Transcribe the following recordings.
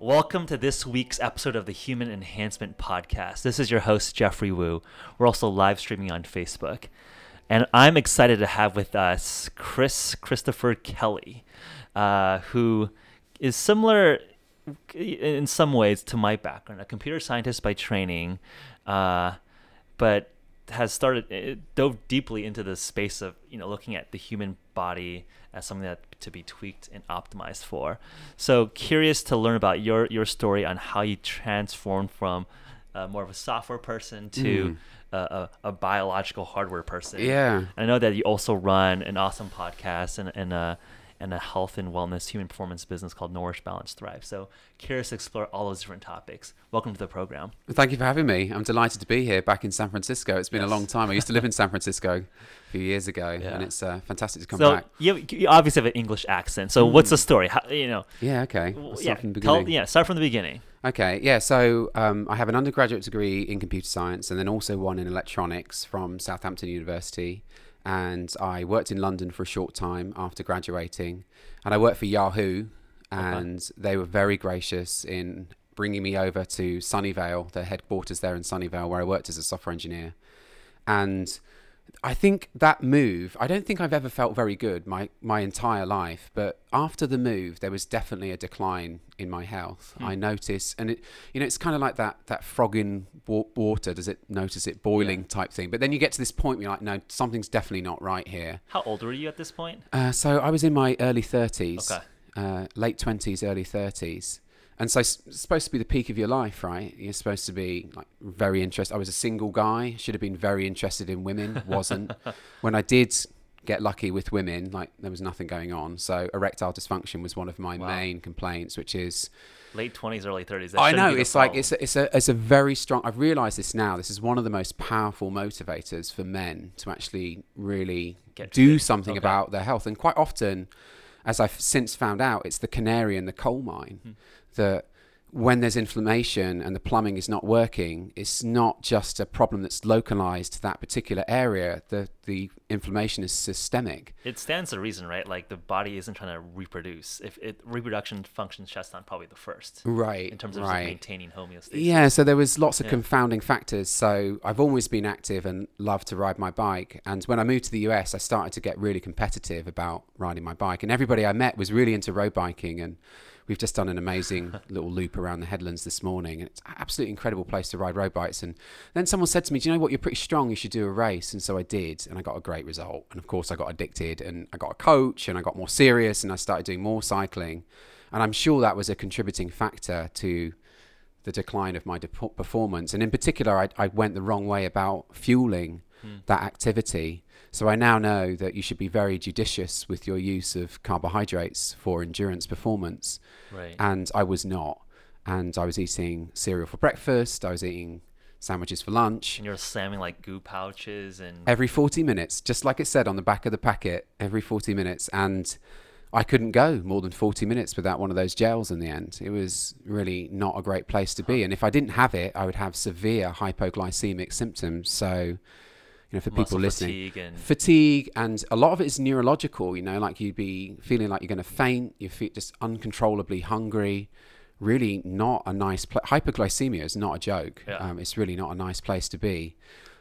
Welcome to this week's episode of the Human Enhancement Podcast. This is your host, Geoffrey Woo. We're also live streaming on Facebook. And I'm excited to have with us Chris Christopher Kelly, uh, who is similar in some ways to my background, a computer scientist by training, uh, but has started uh, dove deeply into the space of you know looking at the human body as something that to be tweaked and optimized for. So curious to learn about your your story on how you transformed from uh, more of a software person to Mm. a, a, a biological hardware person. Yeah. I know that you also run an awesome podcast and and a and a health and wellness human performance business called Nourish Balance Thrive. So curious to explore all those different topics. Welcome to the program. Well, Thank you for having me. I'm delighted to be here back in San Francisco. It's been Yes. a long time. I used to live in San Francisco a few years ago, Yeah. and it's uh, fantastic to come so back. you, you obviously have an English accent. So what's the Mm. story? How, you know, Yeah, okay. w- I'll start yeah, from the tell, yeah, start from the beginning. Okay, yeah. So um, I have an undergraduate degree in computer science, and then also one in electronics from Southampton University. And I worked in London for a short time after graduating, and I worked for Yahoo, and they were very gracious in bringing me over to Sunnyvale, their headquarters there in Sunnyvale, where I worked as a software engineer. And I think that move, I don't think I've ever felt very good my, my entire life, but after the move, there was definitely a decline in my health. Hmm. I noticed, and it, you know, it's kind of like that, that frog in water. Does it notice it boiling type thing? But then you get to this point where you're like, no, something's definitely not right here. How old were you at this point? Uh, so I was in my early 30s, Okay. uh, late 20s, early 30s. And so it's supposed to be the peak of your life, right? You're supposed to be like very interested. I was a single guy, should have been very interested in women, wasn't. when I did get lucky with women, like there was nothing going on. So erectile dysfunction was one of my Wow. main complaints, which is Late twenties, early thirties. I know it's like it's a, it's a it's a very strong. I've realised this now. This is one of the most powerful motivators for men to actually really Get do fit. something Okay. about their health. And quite often, as I've since found out, it's the canary in the coal mine Hmm. That when there's inflammation and the plumbing is not working, it's not just a problem that's localized to that particular area. The the inflammation is systemic. it stands to reason, right? Like the body isn't trying to reproduce. If it reproduction functions shuts down probably the first Right. in terms of right. maintaining homeostasis. Yeah, so there was lots of Yeah. confounding factors. So I've always been active and loved to ride my bike. And when I moved to the US, I started to get really competitive about riding my bike. And everybody I met was really into road biking. And we've just done an amazing little loop around the headlands this morning. And it's an absolutely incredible place to ride road bikes. And then someone said to me, Do you know what? You're pretty strong. You should do a race. And so I did. And I got a great result. And of course, I got addicted and I got a coach and I got more serious and I started doing more cycling. And I'm sure that was a contributing factor to the decline of my de- performance. And in particular, I, I went the wrong way about fueling hmm. that activity. So I now know that you should be very judicious with your use of carbohydrates for endurance performance. Right. And I was not. And I was eating cereal for breakfast, I was eating sandwiches for lunch. and you're slamming like goo pouches and Every 40 minutes, just like it said on the back of the packet, every 40 minutes. And I couldn't go more than 40 minutes without one of those gels in the end. It was really not a great place to be. And if I didn't have it, I would have severe hypoglycemic symptoms. So, you know, for muscle people listening, fatigue and fatigue and a lot of it is neurological you know like you'd be feeling like you're going to faint you feel just uncontrollably hungry. Really not a nice place hypoglycemia is not a joke. Yeah. um, it's really not a nice place to be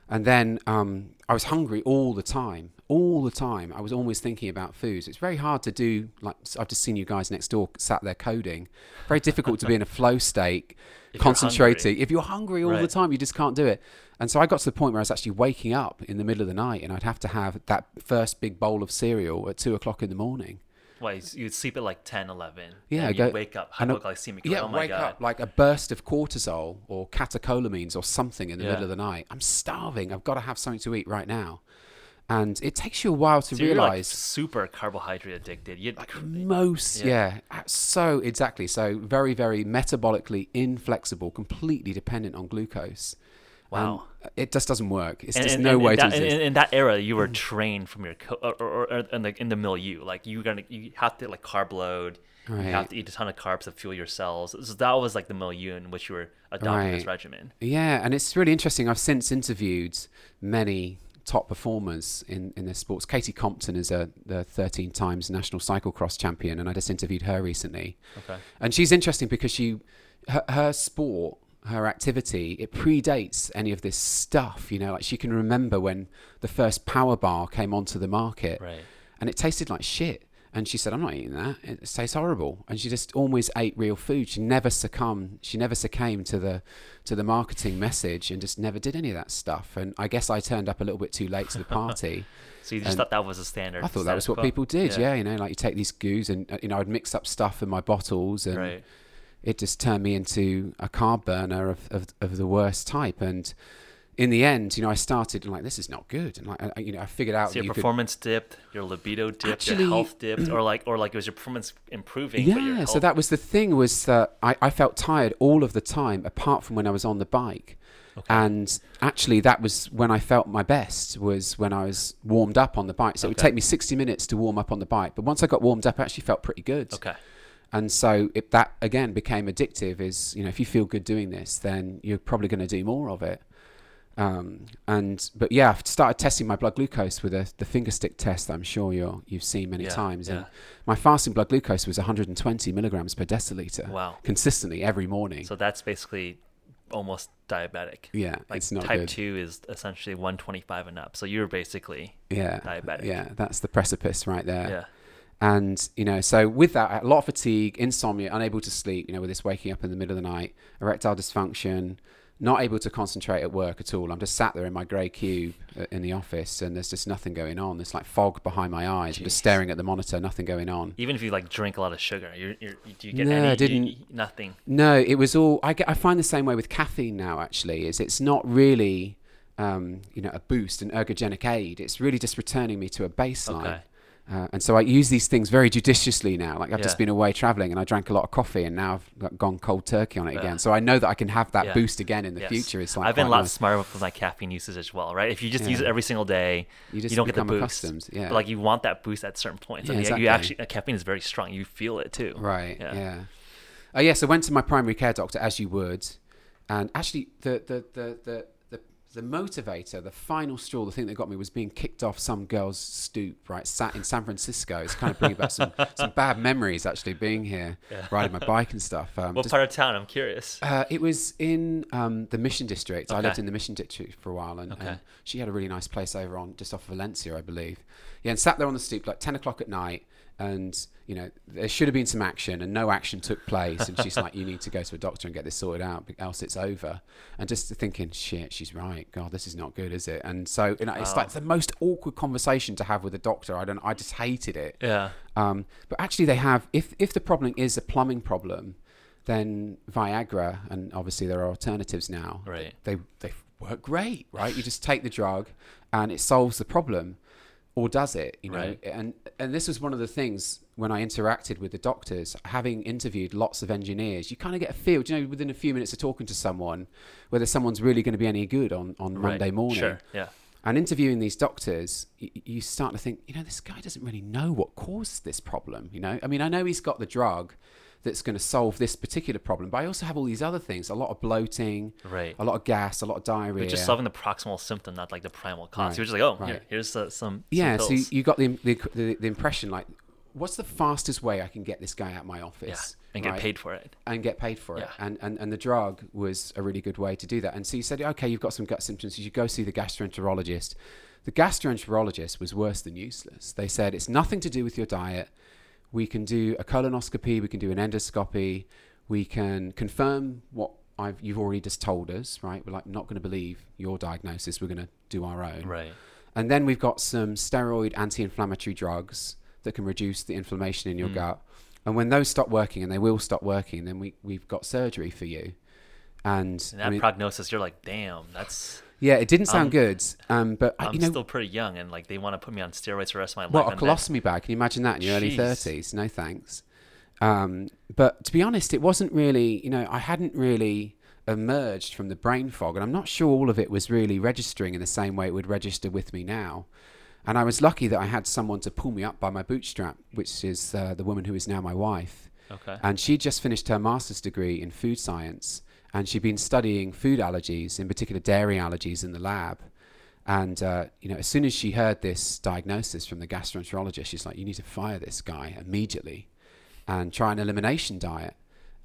and then um, i was hungry all the time all the time. I was always thinking about foods. It's very hard to do like i've just seen you guys next door sat there coding. Very difficult to be in a flow state If you're concentrating. if you're hungry all the time you just can't do it. And so I got to the point where I was actually waking up in the middle of the night and I'd have to have that first big bowl of cereal at two o'clock in the morning. Why you- you'd sleep at like 10, 11. Yeah, you wake up hypoglycemic. Yeah, oh my wake god. up like a burst of cortisol or catecholamines or something in the Yeah. middle of the night. I'm starving. I've got to have something to eat right now. And it takes you a while to So you're like realize super carbohydrate addicted. You'd like most Yeah. yeah. Uh, so exactly so very very metabolically inflexible completely dependent on glucose Wow. And it just doesn't work it's and, just and- no way to that, in, exist in that era, you were mm. trained from your co- or, or, or in the in the milieu. Like you gonna you have to like carb load. You have to eat a ton of carbs to fuel your cells. So that was like the milieu in which you were adopting this regimen. Yeah, and it's really interesting. I've since interviewed many top performers in, in their sports. Katie Compton is a the 13 times national cyclocross champion, and I just interviewed her recently. Okay. And she's interesting because she, her, her sport, her activity, it predates any of this stuff. You know, like she can remember when the first power bar came onto the market, Right. and it tasted like shit. And she said, "I'm not eating that. It tastes horrible." And she just always ate real food. She never succumbed. She never succumbed to the to the marketing message, and just never did any of that stuff. And I guess I turned up a little bit too late to the party. So you just thought that was a standard. I thought that was what quo? people did. Yeah. you know, like you take these goos, and uh, you know, I'd mix up stuff in my bottles, and Right. It just turned me into a carb burner of, of, of the worst type. And in the end, you know, I started like, this is not good. And like, I, you know, I figured out So your you could, performance dipped, your libido dipped, Actually- your health dipped, or like, or like it was your performance improving? but your yeah. So that was the thing was that I, I felt tired all of the time, apart from when I was on the bike. Okay. And actually, that was when I felt my best. Was when I was warmed up on the bike. So it would take me 60 minutes to warm up on the bike. But once I got warmed up, I actually felt pretty good. okay. And so it, that again became addictive. Is you know if you feel good doing this, then you're probably going to do more of it. Um, and but yeah, I've started testing my blood glucose with a, the finger stick test I'm sure you're, you've seen many Yeah, times. And yeah. my fasting blood glucose was 120 milligrams per deciliter Wow. consistently every morning. So that's basically almost diabetic. yeah, Like it's not type good. two is essentially 125 and up. So you're basically yeah, diabetic. yeah, that's the precipice right there. yeah. And you know, so with that, a lot of fatigue, insomnia, unable to sleep. You know, with this waking up in the middle of the night, erectile dysfunction, not able to concentrate at work at all. I'm just sat there in my grey cube uh, in the office, and there's just nothing going on. There's like fog behind my eyes. I'm just staring at the monitor, nothing going on. Even if you like drink a lot of sugar, you're, you're, do you get No, any? I didn't. nothing. No, it was all. I get. I find the same way with caffeine now. Actually, is it's not really, um, you know, a boost, an ergogenic aid. It's really just returning me to a baseline. Okay. Uh, and so I use these things very judiciously now. Like I've Yeah. just been away traveling and I drank a lot of coffee and now I've got- gone cold turkey on it Yeah. again. So I know that I can have that Yeah. boost again in the Yes. future. It's like I've been a lot nice. smarter with my caffeine usage as well, right? If you just use it every single day, You just don't get the boost. accustomed. Yeah. but like you want that boost at certain points. Yeah, and you- you actually, uh, caffeine is very strong. You feel it too. Right. Yeah. Yeah. Oh yes, I went to my primary care doctor as you would, and actually the the the the the, motivator, the final straw, the thing that got me was being kicked off some girl's stoop. Right, sat in San Francisco. It's kind of bringing back some some bad memories actually being here, Yeah. riding my bike and stuff. Um, What just- part of town? I'm curious. uh, it was in um, the Mission District. I lived in the Mission District for a while, and, Okay. and she had a really nice place over on just off Valencia, I believe. Yeah, and sat there on the stoop like ten o'clock at night, and you know there should have been some action, and no action took place. And she's like, "You need to go to a doctor and get this sorted out, else it's over." And just thinking, "Shit, she's right. God, this is not good, is it?" And so you know, it's like the most awkward conversation to have with a doctor. I don't. I just hated it. Yeah. Um, but actually, they have. If if the problem is a plumbing problem, then Viagra, and obviously there are alternatives now. Right. They they work great, right? You just take the drug, and it solves the problem, or does it? You know. Right. And and this was one of the things when I interacted with the doctors, having interviewed lots of engineers, you kind of get a feel. You know, within a few minutes of talking to someone, whether someone's really going to be any good on on Right. Monday morning. Sure. Yeah. And interviewing these doctors, y- you start to think, you know, this guy doesn't really know what caused this problem. You know, I mean, I know he's got the drug that's going to solve this particular problem, but I also have all these other things: a lot of bloating, Right. a lot of gas, a lot of diarrhea. You're just solving the proximal symptom, not like the primal cause. Right, You're just like, oh, right. here, here's uh, some. yeah, some so you, you got the, the the the impression like, what's the fastest way I can get this guy out of my yeah, office and get right? paid for it. and get paid for it. And, and and the drug was a really good way to do that. And so you said, okay, you've got some gut symptoms. You should go see the gastroenterologist. The gastroenterologist was worse than useless. They said it's nothing to do with your diet. We can do a colonoscopy. We can do an endoscopy. We can confirm what I've, you've already just told us. Right? We're like not going to believe your diagnosis. We're going to do our own. Right. And then we've got some steroid anti-inflammatory drugs that can reduce the inflammation in your Mm. gut. And when those stop working, and they will stop working, then we we've got surgery for you. And, And that I mean, prognosis, you're like, damn, that's. Yeah, it didn't sound I'm- good. Um, but I, I'm you know, still pretty young, and like they want to put me on steroids for the rest of my what life. a and then- colostomy bag? Can you imagine that in your early thirties? No thanks. Um, but to be honest, it wasn't really. You know, I hadn't really emerged from the brain fog, and I'm not sure all of it was really registering in the same way it would register with me now. And I was lucky that I had someone to pull me up by my bootstrap, which is uh, the woman who is now my wife. Okay. And she'd just finished her master's degree in food science, and she'd been studying food allergies, in particular dairy allergies, in the lab. And uh, you know, as soon as she heard this diagnosis from the gastroenterologist, she's like, "You need to fire this guy immediately, and try an elimination diet."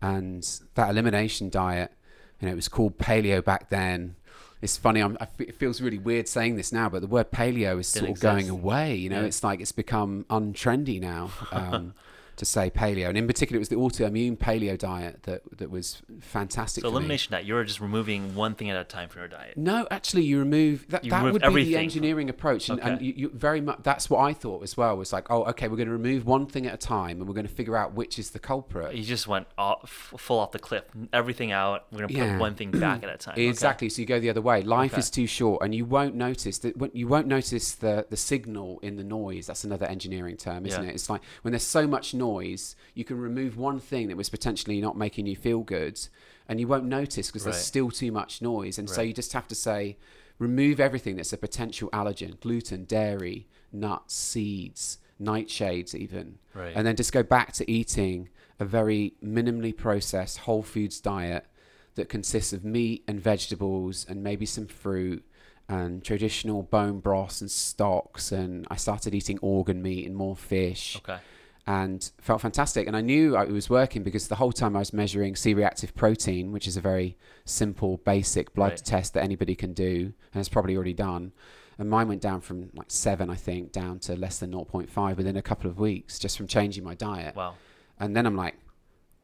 And that elimination diet, you know, it was called paleo back then. It's funny. I'm, I f- it feels really weird saying this now, but the word paleo is Didn't sort of going away. You know, Yeah. it's like it's become untrendy now. Um, to say paleo, and in particular, it was the autoimmune paleo diet that that was fantastic. So for me. elimination diet, you're just removing one thing at a time from your diet. No, actually, you remove that. You that remove would be everything. the engineering approach, and, and you, you very much. That's what I thought as well. Was like, oh, okay, we're going to remove one thing at a time, and we're going to figure out which is the culprit. You just went off, full off the cliff. Everything out. We're gonna Yeah. put one thing back at a time. Okay. Exactly. So you go the other way. Life Okay. is too short, and you won't notice that. You won't notice the the signal in the noise. That's another engineering term, isn't Yeah. it? It's like when there's so much noise, you can remove one thing that was potentially not making you feel good, and you won't notice because Right. there's still too much noise. And so you just have to say, remove everything that's a potential allergen: gluten, dairy, nuts, seeds, nightshades, even Right. and then just go back to eating a very minimally processed whole foods diet that consists of meat and vegetables and maybe some fruit and traditional bone broths and stocks and I started eating organ meat and more fish Okay. And felt fantastic and I knew it was working because the whole time I was measuring C-reactive protein which is a very simple basic blood Right. test that anybody can do and it's probably already done and mine went down from like 7 I think down to less than 0.5 within a couple of weeks just from changing my diet Wow. and then I'm like,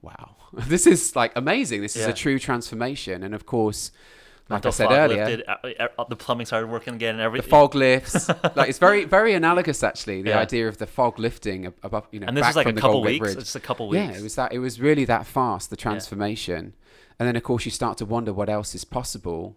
wow, this is like amazing. This is a true transformation. And of course, like I said earlier, lifted, uh, uh, the plumbing started working again, and everything. the fog lifts. like it's very, very analogous actually. The Yeah. idea of the fog lifting above, you know, and this back was like a from couple weeks. Bridge. Just a couple weeks. Yeah, it was that. It was really that fast. The transformation, and then of course you start to wonder what else is possible,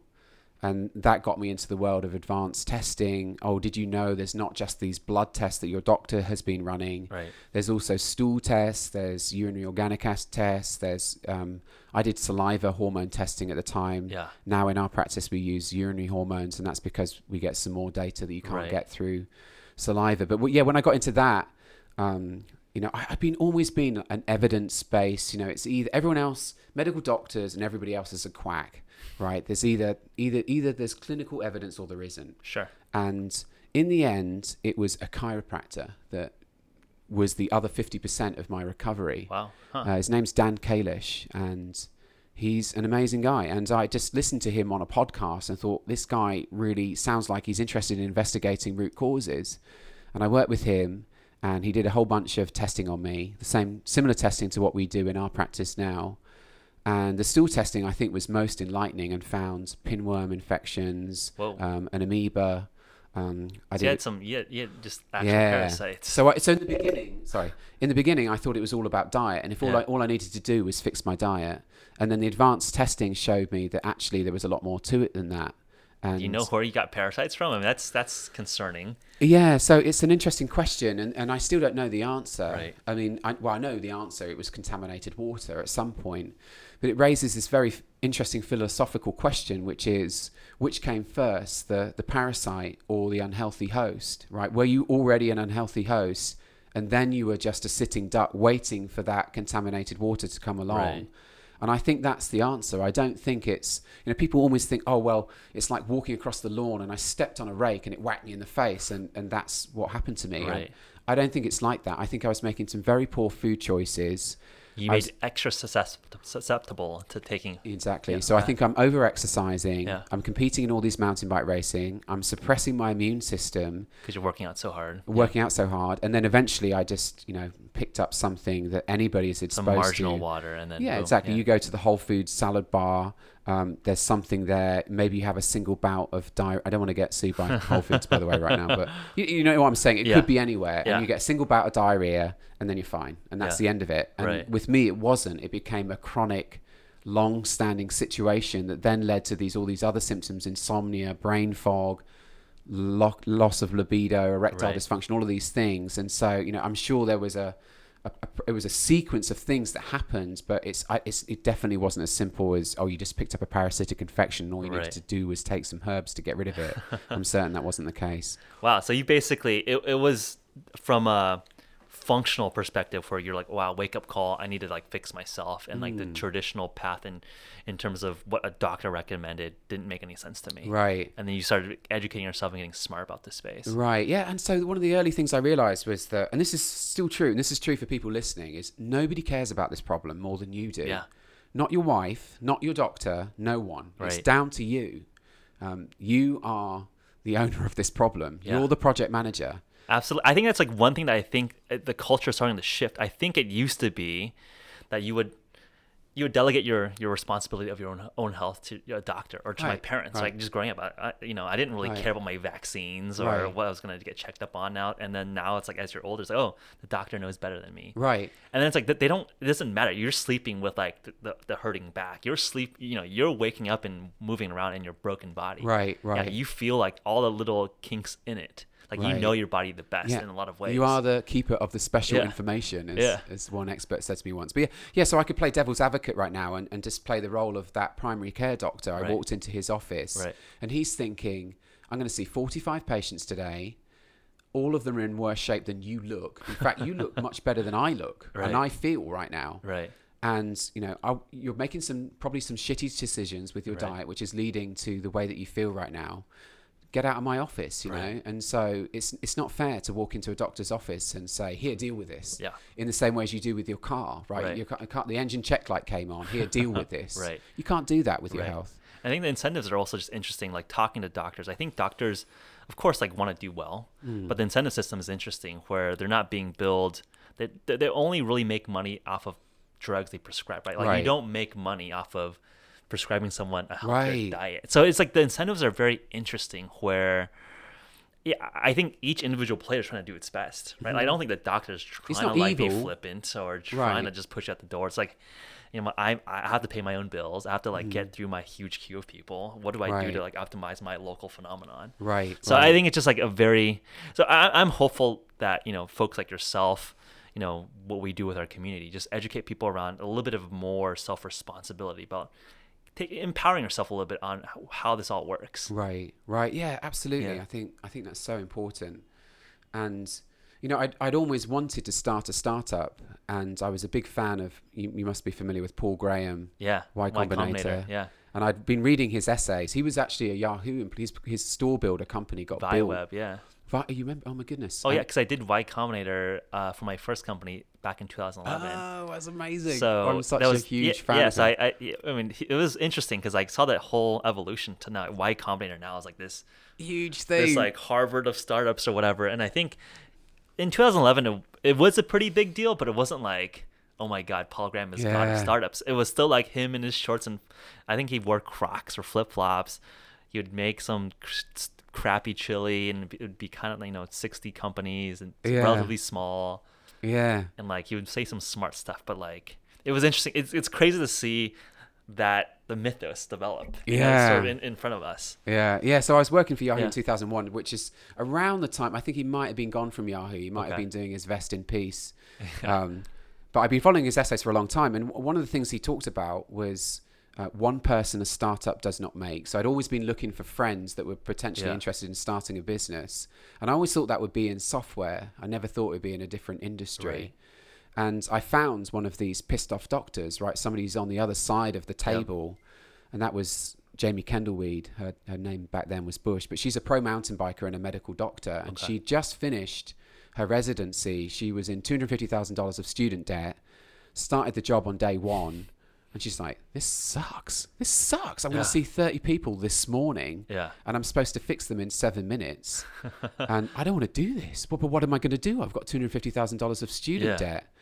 and that got me into the world of advanced testing. Oh, did you know there's not just these blood tests that your doctor has been running? Right. There's also stool tests. There's urinary organic acid tests. There's um, I did saliva hormone testing at the time. Yeah. Now in our practice we use urinary hormones, and that's because we get some more data that you can't Right. get through saliva. But w- yeah, when I got into that, um, you know, I, I've been always been an evidence based. You know, it's either everyone else, medical doctors, and everybody else is a quack, right? There's either either either there's clinical evidence or there isn't. Sure. And in the end, it was a chiropractor that was the other 50% of my recovery. Wow. Huh. Uh, his name's Dan Kalish, and he's an amazing guy. And I just listened to him on a podcast and thought, this guy really sounds like he's interested in investigating root causes. And I worked with him, and he did a whole bunch of testing on me, the same similar testing to what we do in our practice now. And the stool testing, I think, was most enlightening and found pinworm infections, um, an amoeba. Um, I So did you had some. You had just actual yeah. parasites. So, I, so in the beginning, sorry, in the beginning, I thought it was all about diet, and if all Yeah. I, all I needed to do was fix my diet, and then the advanced testing showed me that actually there was a lot more to it than that. And you know where you got parasites from? I mean, that's that's concerning. yeah, so it's an interesting question, and, and I still don't know the answer. Right. I mean, I, well, I know the answer. It was contaminated water at some point, but it raises this very interesting philosophical question, which is which came first, the the parasite or the unhealthy host? Right? Were you already an unhealthy host, and then you were just a sitting duck waiting for that contaminated water to come along? Right. And I think that's the answer. I don't think it's, you know, people always think, oh, well, it's like walking across the lawn and I stepped on a rake and it whacked me in the face and, and that's what happened to me. Right. I don't think it's like that. I think I was making some very poor food choices. You made was- extra susceptible to taking. Exactly. Yeah. So I think I'm over exercising. Yeah. I'm competing in all these mountain bike racing. I'm suppressing my immune system, because you're working out so hard. Yeah. working out so hard. And then eventually I just, you know, picked up something that anybody is exposed some marginal to. water, and then yeah, boom, exactly. yeah. You go to the Whole Foods salad bar. Um, there's something there. Maybe you have a single bout of diarrhea. I don't want to get sued by Whole Foods, by the way, right now, but you, you know what I'm saying. It Yeah. could be anywhere, Yeah. and you get a single bout of diarrhea, and then you're fine, and that's Yeah. the end of it. And Right. with me, it wasn't. It became a chronic, long-standing situation that then led to these all these other symptoms: insomnia, brain fog, lo- loss of libido, erectile Right. dysfunction, all of these things. And so, you know, I'm sure there was a, a, a it was a sequence of things that happened, but it's, I, it's it definitely wasn't as simple as oh, you just picked up a parasitic infection, and all you Right. needed to do was take some herbs to get rid of it. I'm certain that wasn't the case. Wow. So you basically it, it was from a functional perspective where you're like, wow, wake up call, I need to like fix myself, and like the Mm. traditional path in in terms of what a doctor recommended didn't make any sense to me. Right. And then you started educating yourself and getting smart about the space. Right. Yeah. And so one of the early things I realized was that, and this is still true, and this is true for people listening, is nobody cares about this problem more than you do. Yeah. Not your wife, not your doctor, no one. right. It's down to you. Um, you are the owner of this problem. Yeah. You're the project manager. Absolutely. I think that's like one thing that I think uh, the culture is starting to shift. I think it used to be that you would you would delegate your your responsibility of your own own health to a doctor or to my parents. right. Like just growing up, I, you know, I didn't really Right. care about my vaccines or Right. what I was going to get checked up on now. And then now it's like as you're older, it's like, oh, the doctor knows better than me. Right. And then it's like th- they don't. It doesn't matter. You're sleeping with like the, the, the hurting back. You're sleep. You know, you're waking up and moving around in your broken body. Right. Yeah, Right. you feel like all the little kinks in it. Like you know your body the best Yeah. in a lot of ways. You are the keeper of the special Yeah. information, as, Yeah. as one expert said to me once. But yeah, yeah, so I could play devil's advocate right now and, and just play the role of that primary care doctor. I Right. walked into his office Right. and he's thinking, I'm going to see 45 patients today. All of them are in worse shape than you look. In fact, you look much better than I look Right. and I feel right now. right. And you know, I, you're making some probably some shitty decisions with your Right. diet, which is leading to the way that you feel right now. Get out of my office, you Right. know. And so it's it's not fair to walk into a doctor's office and say, "Here, deal with this." Yeah. In the same way as you do with your car, right? Right. Your car, the engine check light came on. Here, deal with this. Right. You can't do that with your Right. health. I think the incentives are also just interesting. Like talking to doctors, I think doctors, of course, like want to do well, Hmm. but the incentive system is interesting where they're not being billed. They they they only really make money off of drugs they prescribe, right? Like Right. you don't make money off of prescribing someone a healthier Right. diet. So it's like the incentives are very interesting where. Yeah, I think each individual player is trying to do its best, right? I don't think the doctor's trying to like be flippant or trying to just push out the door. It's like, you know, I I have to pay my own bills. I have to like Mm. get through my huge queue of people. What do I do to like optimize my local phenomenon? Right. So right. I think it's just like a very. So I, I'm hopeful that you know folks like yourself, you know what we do with our community, just educate people around a little bit of more self responsibility about take, empowering yourself a little bit on how, this all works. Right, right, yeah, absolutely. Yeah. I think I think that's so important, and you know, I'd, I'd always wanted to start a startup, and I was a big fan of. You, you must be familiar with Paul Graham, Yeah. Y Combinator. Yeah. and I'd been reading his essays. He was actually a Yahoo employee. His, his store builder company got built. Viaweb. Yeah. You remember? Oh my goodness! Oh yeah, because I did Y Combinator uh, for my first company back in 2011. Oh, that's amazing. So I'm such that was, a huge yeah, fan. Yeah, of so. I, I, I mean, it was interesting because I saw that whole evolution to now Y Combinator now is like this, huge thing. this like Harvard of startups or whatever. And I think in 2011 it, it was a pretty big deal, but it wasn't like, oh my God, Paul Graham is god of Yeah. startups. It was still like him in his shorts and I think he wore Crocs or flip flops. He would make some crappy chili and it would be kind of like you know 60 companies and Yeah. relatively small yeah, and like he would say some smart stuff but like it was interesting it's, it's crazy to see that the mythos develop you know, Yeah. sort of in, in front of us Yeah, yeah. So I was working for Yahoo Yeah. in 2001, which is around the time I think he might have been gone from Yahoo. He might have been doing his Vest in Peace. um, but I've been following his essays for a long time, and one of the things he talked about was uh, one person a startup does not make. So I'd always been looking for friends that were potentially Yeah. interested in starting a business, and I always thought that would be in software. I never thought it would be in a different industry. Right. And I found one of these pissed off doctors, right? Somebody who's on the other side of the table, and that was Jamie Kendallweed. Her, her name back then was Bush, but she's a pro mountain biker and a medical doctor, and Okay. she just finished her residency. She was in two hundred fifty thousand dollars of student debt. Started the job on day one, and she's like, "This sucks. This sucks. I'm going to see thirty people this morning." yeah and I'm supposed to fix them in seven minutes. and I don't want to do this. But, but what am I going to do? I've got $250,000 of student Yeah. debt.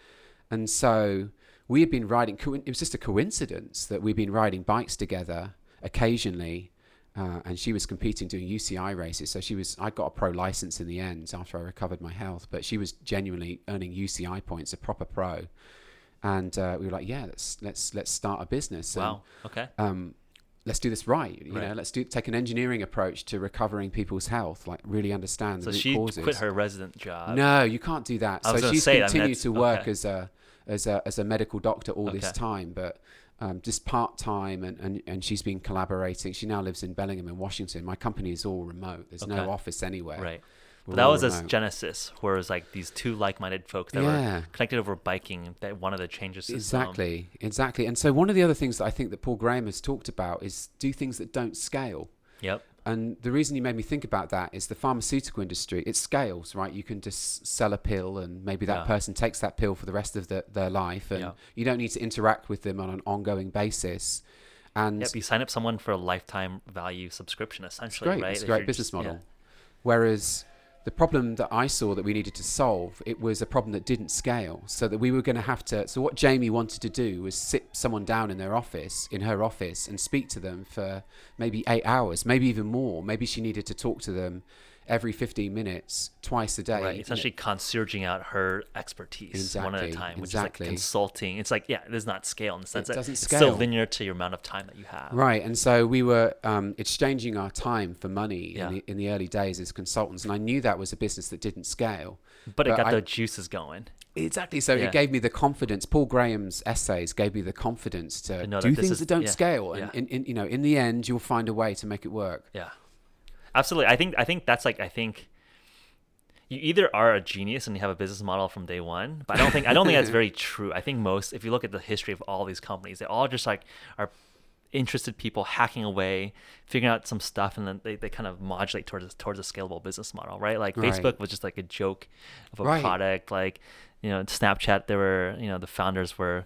And so we had been riding, it was just a coincidence that we'd been riding bikes together occasionally. Uh, and she was competing doing UCI races. So she was, I got a pro license in the end after I recovered my health, but she was genuinely earning UCI points, a proper pro. And uh, we were like, yeah, let's, let's, let's start a business. And, wow okay um, let's do this right. You know, let's do take an engineering approach to recovering people's health. Like really understand so the root she causes. quit her resident job No, you can't do that. I so she's say, I mean, continued to work okay. as a as a as a medical doctor all this time, but. Um, just part time, and, and, and she's been collaborating. She now lives in Bellingham in Washington. My company is all remote. There's Okay. no office anywhere. right But that was Ooh, a genesis, where it was like these two like-minded folks that Yeah. were connected over biking that wanted to change the system. Exactly, exactly. And so one of the other things that I think that Paul Graham has talked about is do things that don't scale. Yep. And the reason you made me think about that is the pharmaceutical industry. It scales, right? You can just sell a pill, and maybe that Yeah. person takes that pill for the rest of the, their life, and Yeah. you don't need to interact with them on an ongoing basis. And Yep. You sign up someone for a lifetime value subscription, it's essentially, great. right? It's a great business just- yeah. model. Whereas the problem that I saw that we needed to solve, it was a problem that didn't scale. So that we were going to have to. So what Jamie wanted to do was sit someone down in their office, in her office, and speak to them for maybe eight hours, maybe even more. Maybe she needed to talk to them every 15 minutes, twice a day. Right, essentially concierging out her expertise one at a time, which exactly. is like consulting. It's like, yeah, there's not scale in the sense that doesn't it's scale. still linear to your amount of time that you have. Right, and so we were um, exchanging our time for money Yeah. in, the, in the early days as consultants, and I knew that was a business that didn't scale. But it got I- the juices going. Exactly. So Yeah. it gave me the confidence. Paul Graham's essays gave me the confidence to do that things is- that don't yeah, scale, and yeah. in, in, you know, in the end, you'll find a way to make it work. Yeah, absolutely. I think I think that's like I think you either are a genius and you have a business model from day one, but I don't think I don't think that's very true. I think most, if you look at the history of all these companies, they all just like are interested people hacking away, figuring out some stuff, and then they, they kind of modulate towards towards a scalable business model, right? Like Right. Facebook was just like a joke of a Right. product. Like you know, Snapchat, there were you know the founders were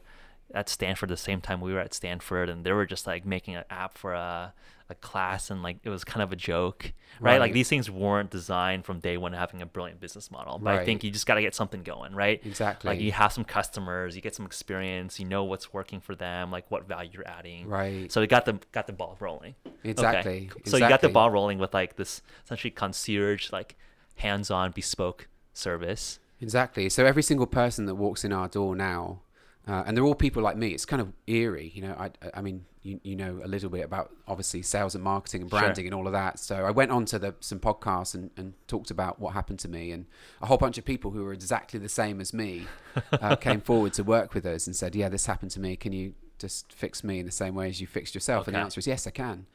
at Stanford the same time we were at Stanford, and they were just like making an app for a a class, and like it was kind of a joke, right? Like these things weren't designed from day one having a brilliant business model, but I think you just got to get something going, right? Exactly. Like you have some customers, you get some experience, you know what's working for them, like what value you're adding. Right. So it got the got the ball rolling. Exactly. Okay. So you got the ball rolling with like this essentially concierge, like hands-on bespoke service. Exactly. So every single person that walks in our door now, uh, and they're all people like me. It's kind of eerie, you know. I, I mean, you, you know a little bit about obviously sales and marketing and Sure. branding and all of that. So I went on to the, some podcasts and, and talked about what happened to me, and a whole bunch of people who were exactly the same as me uh, came forward to work with us and said, "Yeah, this happened to me. Can you just fix me in the same way as you fixed yourself?" And the answer is yes, I can.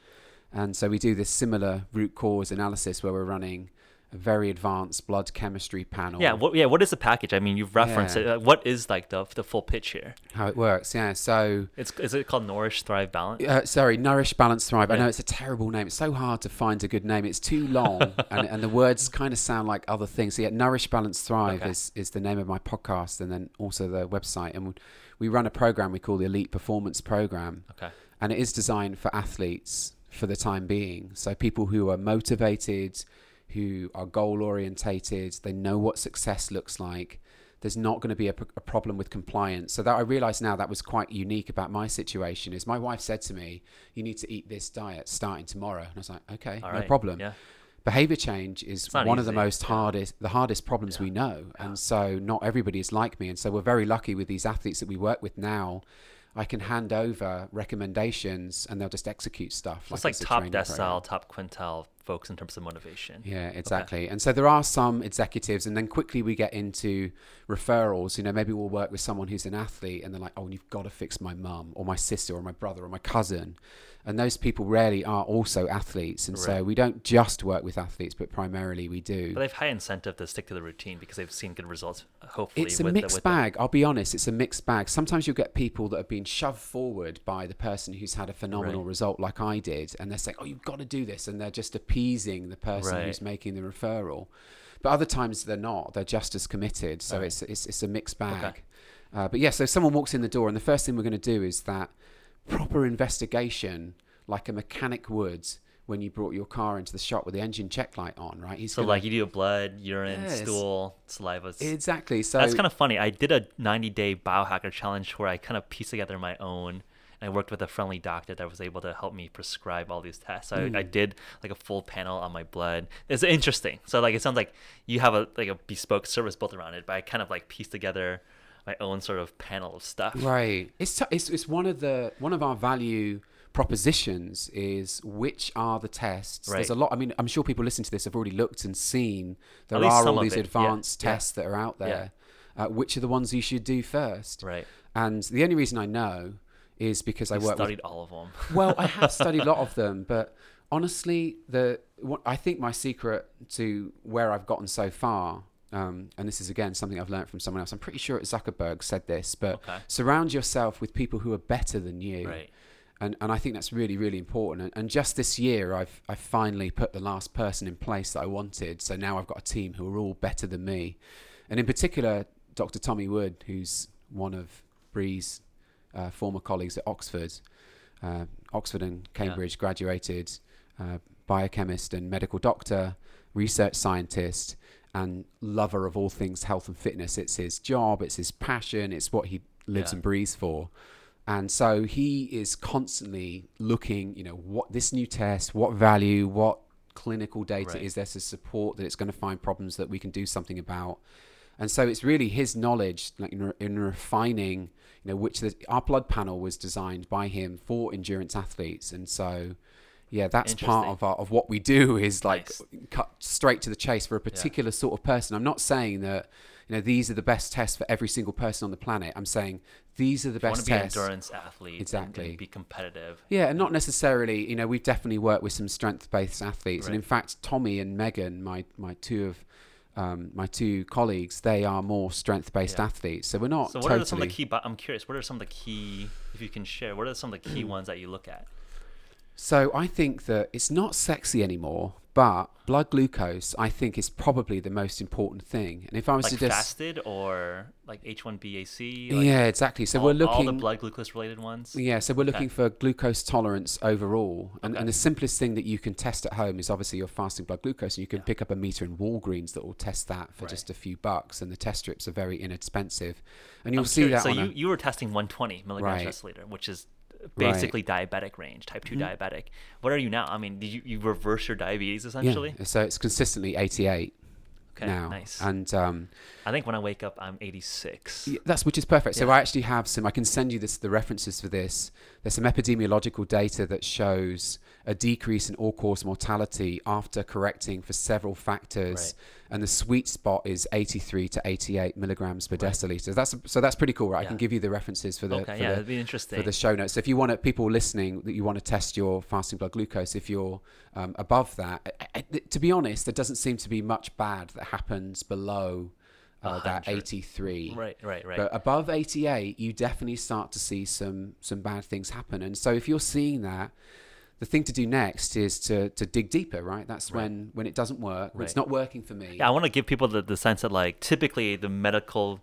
And so we do this similar root cause analysis where we're running a very advanced blood chemistry panel. Yeah, what yeah, what is the package? I mean, you've referenced Yeah. it. What is like the the full pitch here? how it works. Yeah. So, It's is it called Nourish Thrive Balance? uh, sorry, Nourish, Balance, Thrive. I know it's a terrible name. It's so hard to find a good name. It's too long, and, and the words kind of sound like other things. So, yeah, Nourish, Balance, Thrive Okay. is, is the name of my podcast, and then also the website. And we run a program we call the Elite Performance Program, Okay. and it is designed for athletes for the time being. So, people who are motivated, who are goal orientated, they know what success looks like. There's not going to be a, p- a problem with compliance. So that I realize now that was quite unique about my situation. Is my wife said to me, "You need to eat this diet starting tomorrow," and I was like, "Okay, All no right. problem." Yeah. Behavior change is one of the most hardest, the hardest problems Yeah. we know, Yeah. and so not everybody is like me. And so we're very lucky with these athletes that we work with now. I can hand over recommendations, and they'll just execute stuff. It's like a top training program. decile, top quintile folks in terms of motivation. Yeah, exactly. And so there are some executives, and then quickly we get into referrals. You know, maybe we'll work with someone who's an athlete, and they're like, "Oh, you've got to fix my mum, or my sister, or my brother, or my cousin." And those people rarely are also athletes, and so we don't just work with athletes, but primarily we do. But they have high incentive to stick to the routine because they've seen good results. Hopefully, It's a with mixed with bag. I'll be honest. It's a mixed bag. Sometimes you'll get people that have been shoved forward by the person who's had a phenomenal Right. result, like I did, and they're saying, "Oh, you've got to do this," and they're just appeasing the person Right. who's making the referral. But other times they're not. They're just as committed. So Right. it's, it's it's a mixed bag. Okay. Uh, but yeah, so if someone walks in the door, and the first thing we're going to do is that proper investigation, like a mechanic would when you brought your car into the shop with the engine check light on, right? He's So gonna- like you do a blood, urine, Yes. stool, saliva. exactly. So That's kind of funny. I did a 90 day biohacker challenge where I kind of pieced together my own. And I worked with a friendly doctor that was able to help me prescribe all these tests. So I, I Mm. did like a full panel on my blood. It's interesting. So like it sounds like you have a like a bespoke service built around it, but I kind of like pieced together my own sort of panel of stuff. Right. It's, t- it's it's one of the one of our value propositions is which are the tests. There's a lot. I mean, I'm sure people listening to this have already looked and seen there are all these yeah, advanced yeah. tests that are out Yeah. there. Uh, which are the ones you should do first? Right. And the only reason I know is because I I work with studied all of them. well, I have studied a lot of them, but honestly, the what, I think my secret to where I've gotten so far, um, and this is again something I've learned from someone else. I'm pretty sure Zuckerberg said this, but Okay. surround yourself with people who are better than you. Right. And, and I think that's really, really important. And, and just this year, I've, I've finally put the last person in place that I wanted. So now I've got a team who are all better than me. And in particular, Dr. Tommy Wood, who's one of Bree's uh, former colleagues at Oxford, uh, Oxford and Cambridge graduated, uh, biochemist and medical doctor, research scientist, and lover of all things health and fitness. It's his job, it's his passion, it's what he lives Yeah. and breathes for. And so he is constantly looking, you know, what this new test, what value, what clinical data Right. is there to support that it's going to find problems that we can do something about. And so it's really his knowledge, like in, in refining, you know, which the, our blood panel was designed by him for endurance athletes. And so, yeah, that's part of our, of what we do is like Nice. cut straight to the chase for a particular sort of person. I'm not saying that you know these are the best tests for every single person on the planet. I'm saying these are the I want best to be an tests. endurance athlete. Exactly. And, be competitive. Yeah, and not necessarily. You know, we've definitely worked with some strength-based athletes, and in fact, Tommy and Megan, my my two of um, my two colleagues, they are more strength-based Yeah. athletes. So we're not So what totally. are some of the key? I'm curious. What are some of the key? If you can share, what are some of the key ones that you look at? So I think that it's not sexy anymore, but blood glucose, I think, is probably the most important thing. And if I was Like to just fasted or like HbA1c? Like yeah, exactly. So all, we're looking all the blood glucose related ones. Yeah, so we're Okay. looking for glucose tolerance overall. And, Okay. and the simplest thing that you can test at home is obviously your fasting blood glucose. And you can Yeah. pick up a meter in Walgreens that will test that for Right. just a few bucks. And the test strips are very inexpensive. And you'll I'm see curious, that So you, a, you were testing 120 milligrams Right. per deciliter, which is Right. Mm-hmm. basically diabetic range, type 2 diabetic. What are you now? I mean, did you, you reverse your diabetes essentially? yeah, so it's consistently 88 Okay, now. nice. And um, I think when I wake up, I'm 86. Yeah, that's which is perfect. So Yeah. I actually have some. I can send you this the references for this. There's some epidemiological data that shows a decrease in all-cause mortality after correcting for several factors, and the sweet spot is 83 to 88 milligrams per Right. deciliter. That's so that's pretty cool, right? I can give you the references for the okay, for yeah, the be interesting. for the show notes. So if you want to, people listening, that you want to test your fasting blood glucose, if you're um, above that, I- I- to be honest, there doesn't seem to be much bad that happens below uh, that 83. right, right, right. But above 88, you definitely start to see some some bad things happen. And so if you're seeing that, the thing to do next is to to dig deeper, right? That's Right. when when it doesn't work, when it's not working for me. Yeah, I want to give people the, the sense that like typically the medical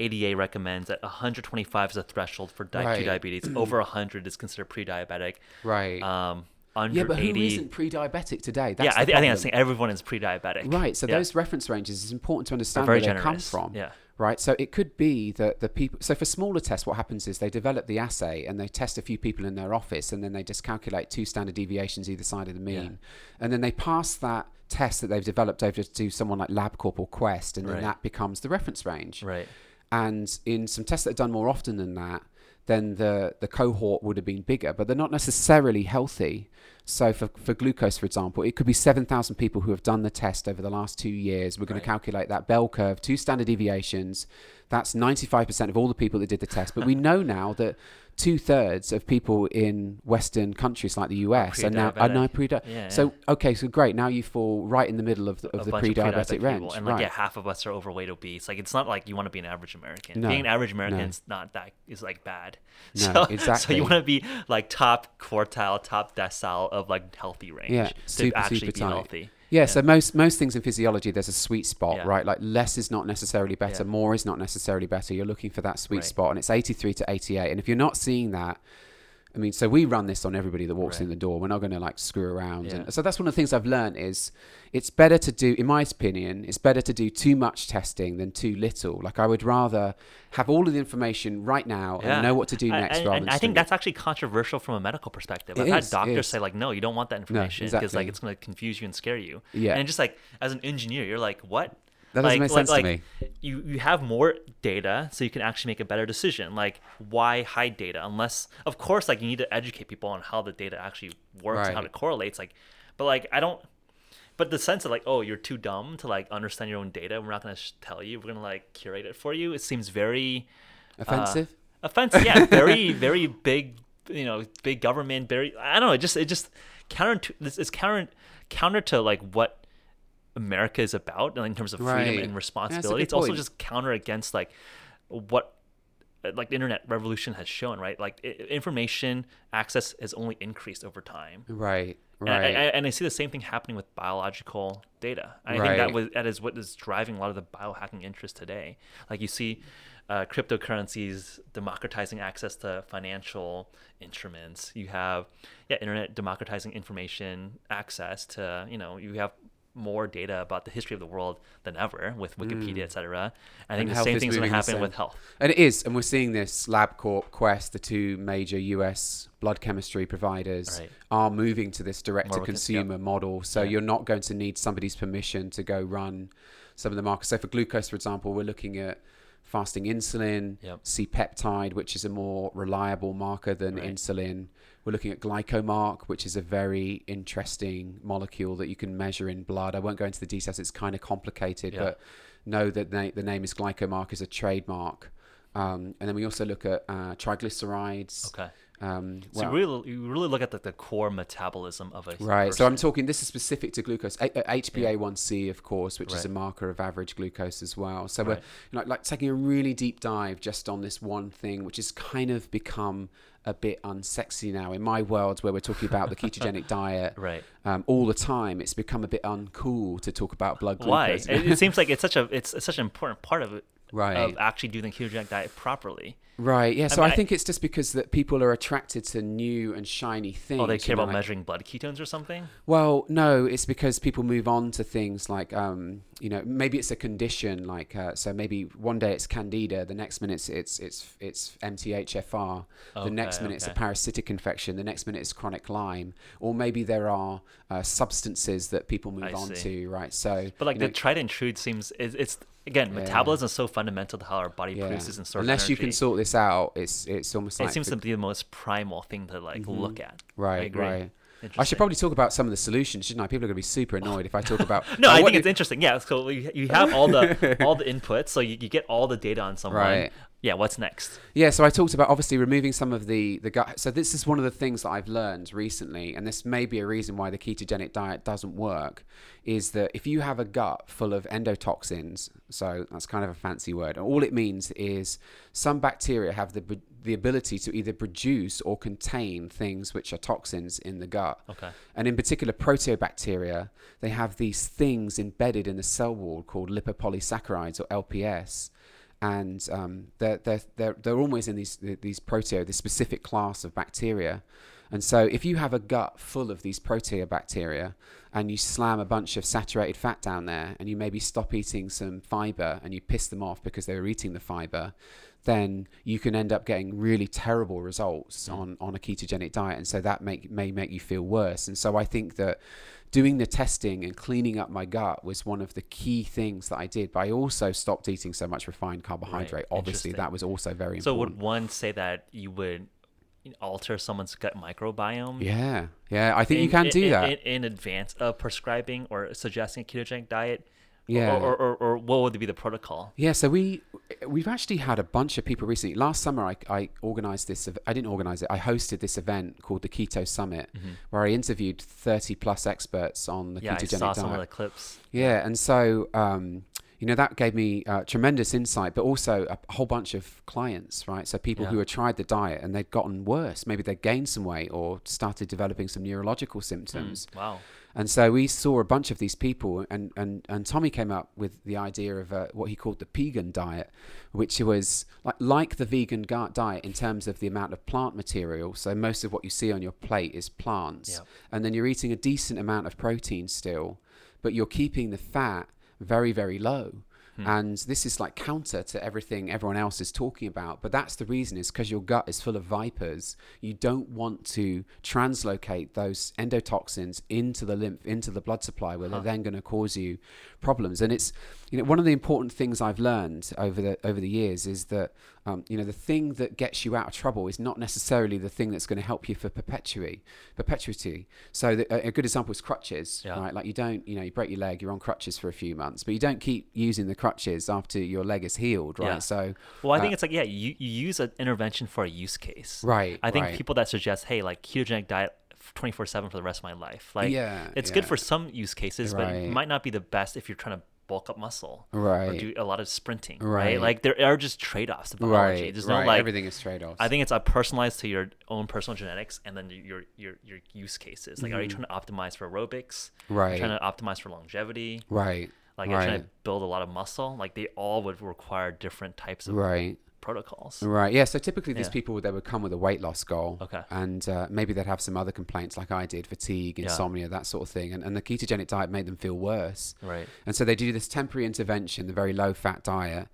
ADA recommends that 125 is a threshold for type 2 Right. diabetes. Over 100 is considered pre-diabetic. Right. Um, under yeah, but 80. who isn't pre-diabetic today? That's yeah, I, thi- I think problem. thing. Everyone is pre-diabetic. Right. So Yeah. those reference ranges is important to understand where they come from. Yeah. Right. So it could be that the people. So for smaller tests, what happens is they develop the assay and they test a few people in their office, and then they just calculate two standard deviations either side of the mean, Yeah. and then they pass that test that they've developed over to someone like LabCorp or Quest, and then Right. that becomes the reference range. Right. And in some tests that are done more often than that, then the, the cohort would have been bigger, but they're not necessarily healthy. So for, for glucose, for example, it could be 7,000 people who have done the test over the last two years. We're going Right. to calculate that bell curve, two standard deviations. That's 95% of all the people that did the test. But we know now that two thirds of people in Western countries like the US are now, are now pre Yeah, So, okay, so great. Now you fall right in the middle of the, of a the pre pre-diabetic range. and like right. yeah, half of us are overweight, obese. Like it's not like you want to be an average American. No, Being an average American no. is not that is like bad. No, so, So you want to be like top quartile, top decile of like healthy range. Yeah, to super, actually super be tight. healthy. Yeah, so most most things in physiology, there's a sweet spot, Yeah. right? Like less is not necessarily better, Yeah. more is not necessarily better. You're looking for that sweet Right. spot, and it's 83 to 88. And if you're not seeing that, I mean, so we run this on everybody that walks Right. in the door. We're not going to like screw around. Yeah. And so that's one of the things I've learned is it's better to do, in my opinion, it's better to do too much testing than too little. Like I would rather have all of the information right now and know what to do next. And, rather and than I think that's actually controversial from a medical perspective. It I've had is, doctors say like, no, you don't want that information because exactly. like it's going to confuse you and scare you. Yeah. And just like as an engineer, you're like, what? That doesn't like, make sense to like, me. You you have more data, so you can actually make a better decision. Like, why hide data? Unless, of course, like you need to educate people on how the data actually works and how it correlates. Like, but like I don't. But the sense of like, oh, you're too dumb to like understand your own data. We're not going to sh- tell you. We're going to like curate it for you. It seems very uh, Offensive? offensive. Yeah, very very big. You know, big government. Very. I don't know. It just it just counter to this is counter counter to like what America is about in terms of freedom Right. and Yeah, that's a responsibility. it's also just counter against like what like the internet revolution has shown, right? Like information access has only increased over time. Right. And I- Right. I, and I see the same thing happening with biological data. I think that was that is what is driving a lot of the biohacking interest today. Like you see, uh, cryptocurrencies democratizing access to financial instruments. You have yeah, internet democratizing information access to you know you have more data about the history of the world than ever with Wikipedia, et cetera. I think Mm. And the same is thing's going to happen with health. And it is, and we're seeing this. LabCorp, Quest, the two major US blood chemistry providers, Right. are moving to this direct to More with- consumer model. So Yeah. you're not going to need somebody's permission to go run some of the markers. So for glucose, for example, we're looking at fasting insulin, Yep. C peptide, which is a more reliable marker than Right. insulin. We're looking at glycomark, which is a very interesting molecule that you can measure in blood. I won't go into the details; it's kind of complicated, Yeah. but know that the name is glycomark is a trademark. Um, and then we also look at uh, triglycerides. Okay. Um, So well- you really you really look at the, the core metabolism of a Right. So I'm talking. This is specific to glucose. A- uh, HbA1c, of course, which is a marker of average glucose as well. So Right. we're you know, like taking a really deep dive just on this one thing, which has kind of become a bit unsexy now in my world, where we're talking about the ketogenic diet right. um, all the time. It's become a bit uncool to talk about blood Why? glucose. it, it seems like it's such a it's, it's such an important part of it right. of actually doing the ketogenic diet properly. Right. Yeah. So mean, I, I- think it's just because that people are attracted to new and shiny things. Oh, they you care know, about like- measuring blood ketones or something. Well, no, it's because people move on to things like, um, you know, maybe it's a condition like, uh, so maybe one day it's candida, the next minute it's it's it's, it's MTHFR, the next Okay, minute it's a parasitic infection, the next minute it's chronic Lyme, or maybe there are uh, substances that people move I on see. to, right? So, But like the know, tried and true seems is it's again Yeah. metabolism is so fundamental to how our body yeah. produces and stores unless you can sort this out, it's it's almost it like seems the- to be the most primal thing to like Mhm. look at. right, agree. right. I should probably talk about some of the solutions, shouldn't I? People are going to be super annoyed if I talk about. No, Oh, I think it's interesting. Yeah, so you, you have all the all the inputs, so you, you get all the data on someone. Right. Yeah, what's next? Yeah, so I talked about obviously removing some of the the gut. So this is one of the things that I've learned recently, and this may be a reason why the ketogenic diet doesn't work, is that if you have a gut full of endotoxins, so that's kind of a fancy word, and all it means is some bacteria have the the ability to either produce or contain things which are toxins in the gut. Okay. And in particular, proteobacteria, they have these things embedded in the cell wall called lipopolysaccharides or LPS. And um, they're, they're, they're, they're always in these, these proteo, this specific class of bacteria. And so if you have a gut full of these proteobacteria and you slam a bunch of saturated fat down there and you maybe stop eating some fiber and you piss them off because they were eating the fiber, then you can end up getting really terrible results on, on a ketogenic diet. And so that make, may make you feel worse. And so I think that doing the testing and cleaning up my gut was one of the key things that I did. But I also stopped eating so much refined carbohydrate. Obviously, that was also very So important. So, would one say that you would alter someone's gut microbiome? yeah, yeah, I think you can in- do in, that. in, in advance of prescribing or suggesting a ketogenic diet. Yeah. Or, or, or, or what would be the protocol? Yeah, so we we've actually had a bunch of people recently. Last summer, I, I organized this. I didn't organize it. I hosted this event called the Keto Summit, where I interviewed thirty plus experts on the Yeah, I ketogenic saw diet. some of the clips. Yeah, and so um, you know that gave me uh, tremendous insight, but also a whole bunch of clients, right? So people Yeah. who had tried the diet and they'd gotten worse. Maybe they'd gained some weight or started developing some neurological symptoms. Hmm, Wow. And so we saw a bunch of these people, and, and, and Tommy came up with the idea of uh, what he called the vegan diet, which was like, like the vegan ga- diet in terms of the amount of plant material. So most of what you see on your plate is plants. And then you're eating a decent amount of protein still, but you're keeping the fat very, very low. Hmm. And this is like counter to everything everyone else is talking about. But that's the reason is because your gut is full of vipers. You don't want to translocate those endotoxins into the lymph, into the blood supply, where they're then going to cause you problems. And it's, you know, one of the important things I've learned over the over the years is that, um, you know, the thing that gets you out of trouble is not necessarily the thing that's going to help you for perpetuity. Perpetuity. So the, a good example is crutches, Yeah. right? Like you don't, you know, you break your leg, you're on crutches for a few months, but you don't keep using the crutches after your leg is healed, right? Yeah. So, Well, I think uh, it's like yeah, you, you use an intervention for a use case. right. I think right. people that suggest hey like ketogenic diet twenty four seven for the rest of my life. Like, Yeah, it's good for some use cases, but it might not be the best if you're trying to bulk up muscle or Right. do a lot of sprinting. Right. Right. Like there are just trade offs to biology. Right. There's right. no like. Everything is trade offs. I think it's uh, personalized to your own personal genetics and then your your your use cases. Like, are you Mhm. trying to optimize for aerobics? Are Right. you trying to optimize for longevity? Right. Like, you're trying to build a lot of muscle. Like, they all would require different types of Right. Protocols. Right. Yeah. So typically, these Yeah. people they would come with a weight loss goal. Okay. And uh, maybe they'd have some other complaints like I did, fatigue, Yeah. insomnia, that sort of thing. And, and the ketogenic diet made them feel worse. Right. And so they do this temporary intervention, the very low fat diet.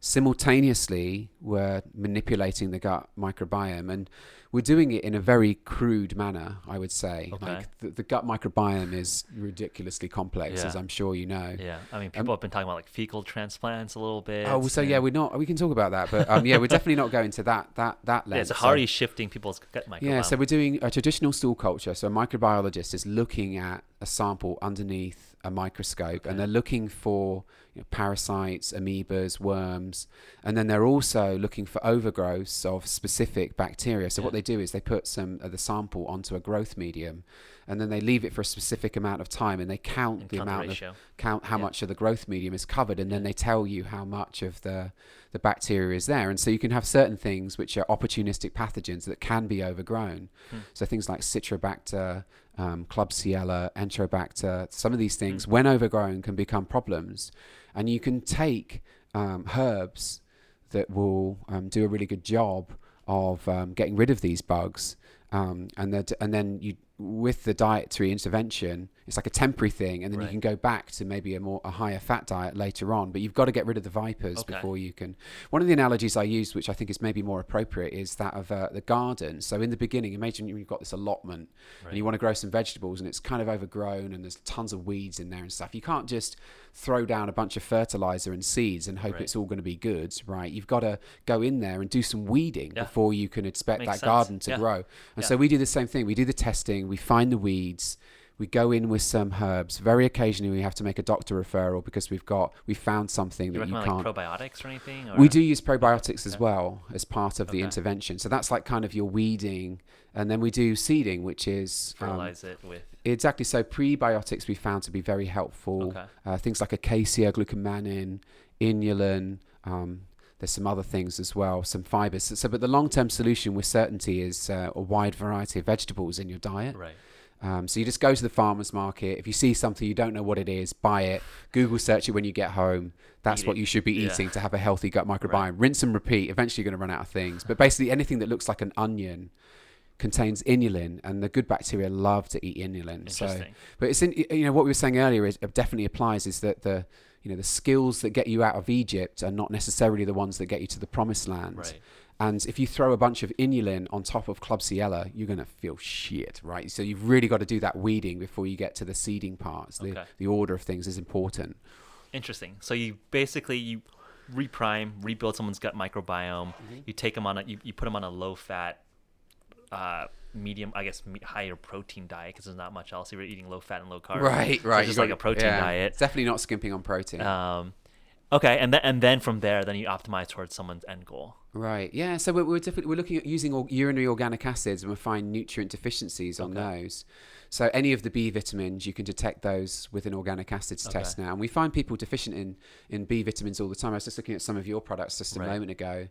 Simultaneously, we're manipulating the gut microbiome, and we're doing it in a very crude manner. I would say, Okay. like the, the gut microbiome is ridiculously complex, Yeah. as I'm sure you know. Yeah. I mean, people have been talking about like fecal transplants a little bit. Um, Oh, so yeah, we're not. We can talk about that, but um, yeah, we're definitely not going to that that that Yeah, length. so how So- are you shifting people's gut microbiome? Yeah, so we're doing a traditional stool culture. So a microbiologist is looking at a sample underneath a microscope Okay. and they're looking for you know, parasites, amoebas, worms, and then they're also looking for overgrowths of specific bacteria. So what they do is they put some of the sample onto a growth medium and then they leave it for a specific amount of time and they count and the count the amount of count how Yeah. much of the growth medium is covered and then they tell you how much of the the bacteria is there and so you can have certain things which are opportunistic pathogens that can be overgrown Hmm. so things like citrobacter um, klebsiella enterobacter some of these things Hmm. when overgrown can become problems and you can take um, herbs that will um, do a really good job of um, getting rid of these bugs um, and that and then you with the dietary intervention it's like a temporary thing and then Right. you can go back to maybe a more a higher fat diet later on but you've got to get rid of the vipers Okay. before you can one of the analogies i used which i think is maybe more appropriate is that of uh, the garden so in the beginning imagine you've got this allotment Right. and you want to grow some vegetables and it's kind of overgrown and there's tons of weeds in there and stuff you can't just throw down a bunch of fertilizer and seeds and hope Right. it's all going to be good right you've got to go in there and do some weeding Yeah. before you can expect Makes that sense. garden to Yeah. grow and Yeah. so we do the same thing we do the testing we find the weeds we go in with some herbs very occasionally we have to make a doctor referral because we've got we found something you that you can't like probiotics or anything? Or? we do use probiotics as Okay. well as part of the intervention so that's like kind of your weeding and then we do seeding which is um, fertilize it with. Exactly. So prebiotics we found to be very helpful. Okay. Uh, things like acacia, glucomannan, inulin. Um, there's some other things as well, some fibers. So, so but the long-term solution with certainty is uh, a wide variety of vegetables in your diet. Right. Um, so you just go to the farmer's market. If you see something you don't know what it is, buy it. Google search it when you get home. That's Eat what it. you should be Yeah. eating to have a healthy gut microbiome. Right. Rinse and repeat. Eventually, you're going to run out of things. But basically, anything that looks like an onion contains inulin, and the good bacteria love to eat inulin. So, Interesting. but it's in, you know what we were saying earlier is it definitely applies. Is that the you know the skills that get you out of Egypt are not necessarily the ones that get you to the promised land. Right. And if you throw a bunch of inulin on top of club Klebsiella, you're going to feel shit, right? So you've really got to do that weeding before you get to the seeding parts. The, Okay. the order of things is important. Interesting. So you basically you reprime, rebuild someone's gut microbiome. Mm-hmm. You take them on a you, you put them on a low fat, uh, medium I guess me- higher protein diet because there's not much else. You're eating low fat and low carb. Right, right. it's just like a protein yeah. diet. Definitely not skimping on protein. Um, okay, and then and then from there, then you optimize towards someone's end goal. Right. Yeah. So we're we're, definitely, we're looking at using urinary organic acids, and we find nutrient deficiencies on Okay. those. So any of the B vitamins, you can detect those with an organic acids Okay. test now, and we find people deficient in in B vitamins all the time. I was just looking at some of your products just a Right. moment ago,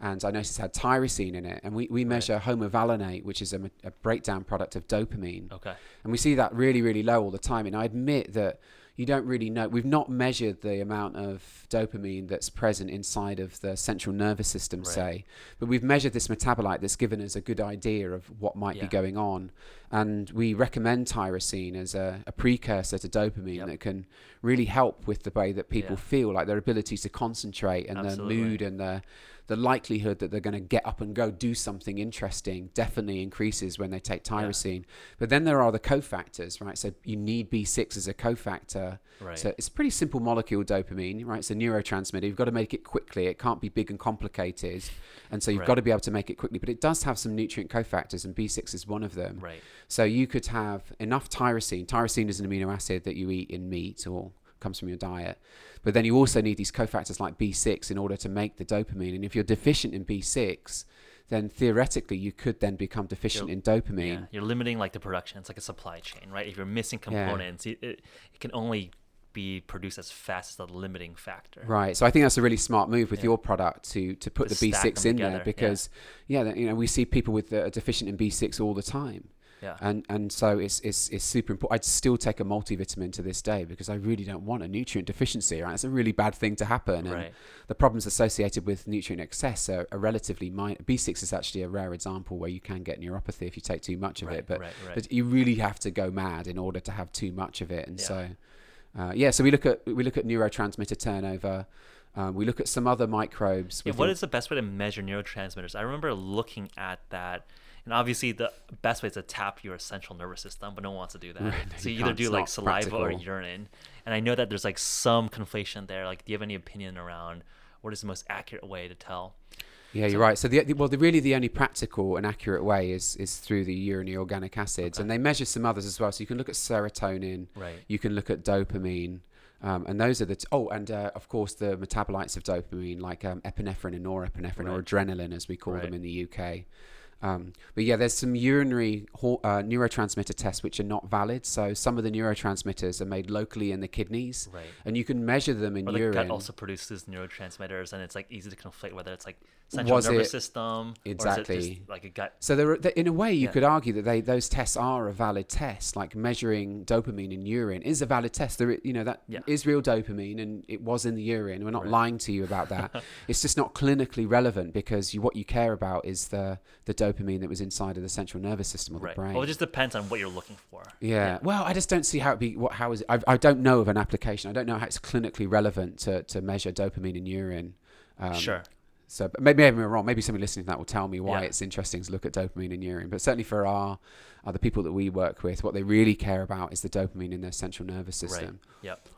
and I noticed it had tyrosine in it, and we, we measure homovanillate, which is a, a breakdown product of dopamine, Okay. and we see that really really low all the time. And I admit that. You don't really know. We've not measured the amount of dopamine that's present inside of the central nervous system, Right. say, but we've measured this metabolite that's given us a good idea of what might Yeah. be going on. And we recommend tyrosine as a, a precursor to dopamine Yep. that can really help with the way that people Yeah. feel, like their ability to concentrate and Absolutely. their mood and the the likelihood that they're going to get up and go do something interesting definitely increases when they take tyrosine. But then there are the cofactors, right? So you need B6 as a cofactor. Right. So it's a pretty simple molecule, dopamine, right? It's a neurotransmitter. You've got to make it quickly. It can't be big and complicated. And so you've Right. got to be able to make it quickly. But it does have some nutrient cofactors, and B6 is one of them. right. So you could have enough tyrosine. Tyrosine is an amino acid that you eat in meat or comes from your diet. But then you also need these cofactors like B6 in order to make the dopamine. And if you're deficient in B6, then theoretically you could then become deficient You're- in dopamine. Yeah, you're limiting like the production. It's like a supply chain, right? If you're missing Yeah. components, it, it, it can only be produced as fast as the limiting factor. Right. So I think that's a really smart move with Yeah. your product to to put To the B6 in together, there because yeah, that- you know, we see people with uh, deficient in B6 all the time. Yeah. And and so it's it's it's super important. I'd still take a multivitamin to this day because I really don't want a nutrient deficiency. Right, it's a really bad thing to happen. And Right. the problems associated with nutrient excess are, are relatively minor. B6 is actually a rare example where you can get neuropathy if you take too much of Right, it, but right, but you really have to go mad in order to have too much of it. And Yeah. so, uh, yeah, so we look at we look at neurotransmitter turnover. Um, we look at some other microbes. Yeah, what is the best way to measure neurotransmitters? I remember looking at that, and obviously the best way is to tap your central nervous system, but no one wants to do that. Right, so you you either do like saliva or urine, and I know that there's like some conflation there. Like, do you have any opinion around what is the most accurate way to tell? Yeah, you're right. So the, the well, the really the only practical and accurate way is is through the urinary organic acids, Okay. and they measure some others as well. So you can look at serotonin, Right. you can look at dopamine, um, and those are the t- oh, and uh, of course the metabolites of dopamine like um, epinephrine and norepinephrine or adrenaline as we call Right. them in the UK. Um, but yeah, there's some urinary hor- uh, neurotransmitter tests which are not valid. So some of the neurotransmitters are made locally in the kidneys, Right. and you can measure them in Or the urine. gut also produces neurotransmitters, and it's like easy to conflate whether it's like central Was nervous it- system or is it Exactly. just like a gut. So there, are- in a way, you Yeah. could argue that they those tests are a valid test. Like measuring dopamine in urine is a valid test. There, you know, that is Yeah. real dopamine, and it was in the urine. We're not Right. lying to you about that. it's just not clinically relevant because you, what you care about is the the dopamine that was inside of the central nervous system or the brain. Well, it just depends on what you're looking for. yeah. Well, I just don't see how it be. What how is it? I, I don't know of an application. I don't know how it's clinically relevant to to measure dopamine in urine. Um, sure. So maybe, maybe I'm wrong. Maybe somebody listening to that will tell me why Yeah. it's interesting to look at dopamine in urine. But certainly for our, uh, the people that we work with, what they really care about is the dopamine in their central nervous system. Yep.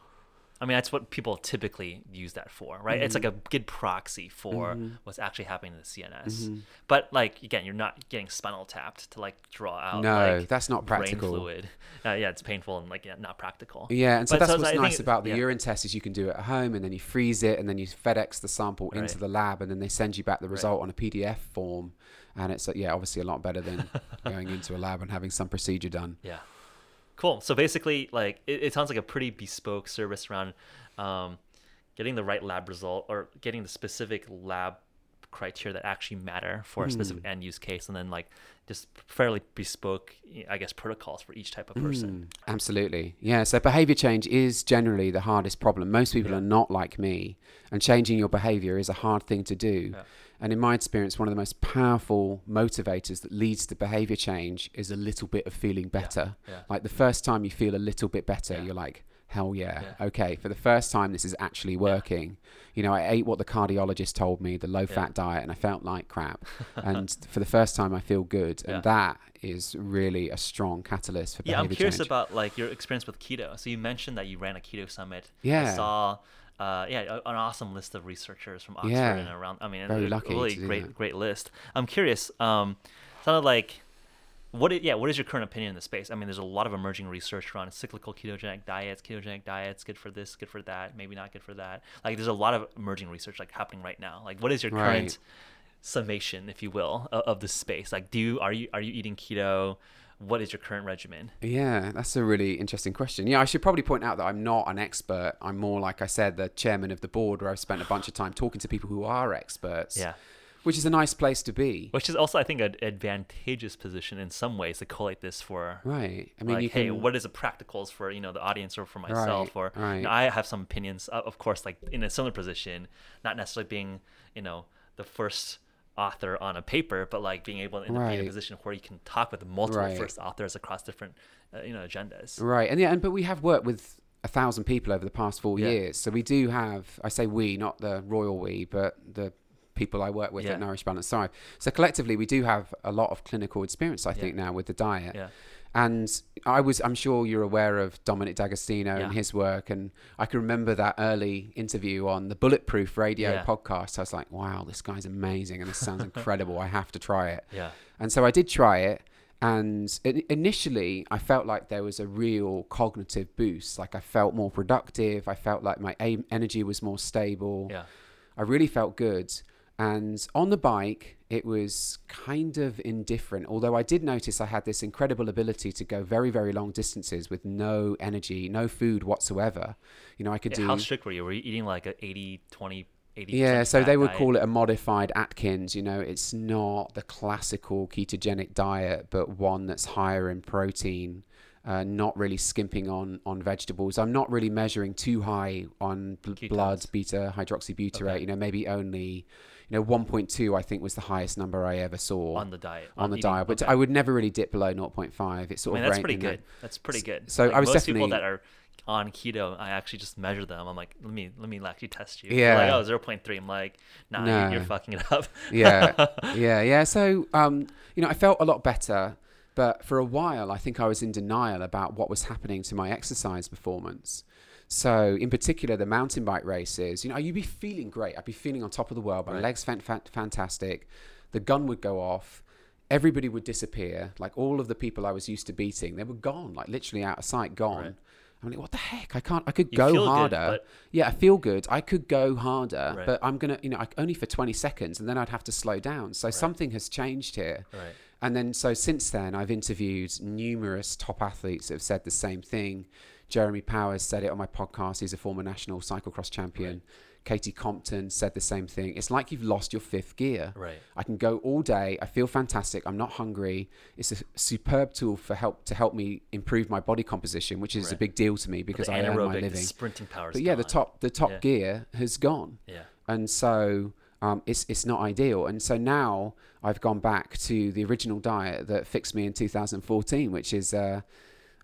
I mean, that's what people typically use that for, right? It's like a good proxy for Mhm. what's actually happening in the CNS. Mhm. But like again, you're not getting spinal tapped to like draw out no, like that's not practical. brain fluid. Uh, yeah, it's painful and like yeah, not practical. Yeah, and so But that's so what's I think nice about the yeah. urine test is you can do it at home, and then you freeze it, and then you FedEx the sample into the lab, and then they send you back the Right. result on a PDF form, and it's uh, yeah, obviously a lot better than going into a lab and having some procedure done. Yeah. Cool. So basically, like it, it sounds like a pretty bespoke service around um, getting the right lab result or getting the specific lab criteria that actually matter for a specific end use case, and then like just fairly bespoke, I guess, protocols for each type of person. Mm, absolutely. Yeah. So behavior change is generally the hardest problem. Most people Yeah. are not like me, and changing your behavior is a hard thing to do. Yeah. And in my experience, one of the most powerful motivators that leads to behavior change is a little bit of feeling better. Yeah. Like the first time you feel a little bit better, you're like, hell yeah, Yeah. okay, for the first time, this is actually working. You know, I ate what the cardiologist told me, the low fat diet, and I felt like crap. and for the first time, I feel good. And Yeah. that is really a strong catalyst for Yeah, I'm curious change. about like your experience with keto. So you mentioned that you ran a keto summit. yeah I Yeah. saw, uh, yeah, an awesome list of researchers from Oxford Yeah. and around. I mean, Very a lucky really great, that. great list. I'm curious. Um, sounded like. What is, yeah, what is your current opinion in the space? I mean, there's a lot of emerging research around cyclical ketogenic diets, ketogenic diets, good for this, good for that, maybe not good for that. Like, there's a lot of emerging research like happening right now. Like, what is your Right. current summation, if you will, of, of the space? Like, do you are you are you eating keto? What is your current regimen? Yeah, that's a really interesting question. Yeah, I should probably point out that I'm not an expert. I'm more, like I said, the chairman of the board where I've spent a bunch of time talking to people who are experts. Yeah. Which is a nice place to be. Which is also, I think, an advantageous position in some ways to collate this for. Right. I mean, like, you hey, can. what is the practicals for you know the audience or for myself? Right, or you know, I have some opinions, uh, of course, like in a similar position, not necessarily being you know the first author on a paper, but like being able to be in a position where you can talk with multiple Right. first authors across different uh, you know agendas. Right. And yeah, and but we have worked with a thousand people over the past four Yeah. years. So we do have, I say we, not the royal we, but the people I work with Yeah. at Nourish Balance Thrive. So collectively, we do have a lot of clinical experience, I Yeah. think, now with the diet. Yeah. And I was, I'm sure you're aware of Dominic D'Agostino and his work. And I can remember that early interview on the Bulletproof Radio podcast. I was like, wow, this guy's amazing. And this sounds incredible. I have to try it. Yeah. And so I did try it. And initially, I felt like there was a real cognitive boost. Like I felt more productive. I felt like my aim- energy was more stable. Yeah. I really felt good. And on the bike, it was kind of indifferent. Although I did notice I had this incredible ability to go very, very long distances with no energy, no food whatsoever. You know, I could Yeah, do. How strict were you? Were you eating like a 80, 20, 80 Yeah, so they would call it a modified Atkins. You know, it's not the classical ketogenic diet, but one that's higher in protein, uh, not really skimping on on vegetables. I'm not really measuring too high on bl- blood beta hydroxybutyrate. Okay. You know, maybe only know 1.2. I think was the highest number I ever saw on the diet. on the eating- diet, but okay. I would never really dip below 0.5. It's I sort mean, of that's pretty good. That's pretty good. so Like, I was most people that are on keto, I actually just measure them. I'm like, let me let me actually test you. Yeah. They're like, oh, 0.3. I'm like, nah, you're, you're fucking it up. yeah, yeah, yeah. So, um, you know, I felt a lot better, but for a while, I think I was in denial about what was happening to my exercise performance. So, in particular, the mountain bike races, you know, you'd be feeling great. I'd be feeling on top of the world. My Right. legs felt fan- fantastic. The gun would go off. Everybody would disappear. Like all of the people I was used to beating, they were gone, like literally out of sight, gone. Right. I'm like, what the heck? I can't. I could You go feel good, harder. but- yeah, I feel good. I could go harder, Right. but I'm gonna, you know, I, only for 20 seconds, and then I'd have to slow down. So something has changed here. Right. And then, so since then, I've interviewed numerous top athletes that have said the same thing. Jeremy Powers said it on my podcast. He's a former national cyclocross champion. Katie Compton said the same thing. It's like you've lost your fifth gear. Right. I can go all day. I feel fantastic. I'm not hungry. It's a superb tool for help to help me improve my body composition, which is a big deal to me because I earn my living. sprinting power. But yeah, the top the top Yeah. gear has gone Yeah. and so um, it's it's not ideal. And so now I've gone back to the original diet that fixed me in 2014, which is uh,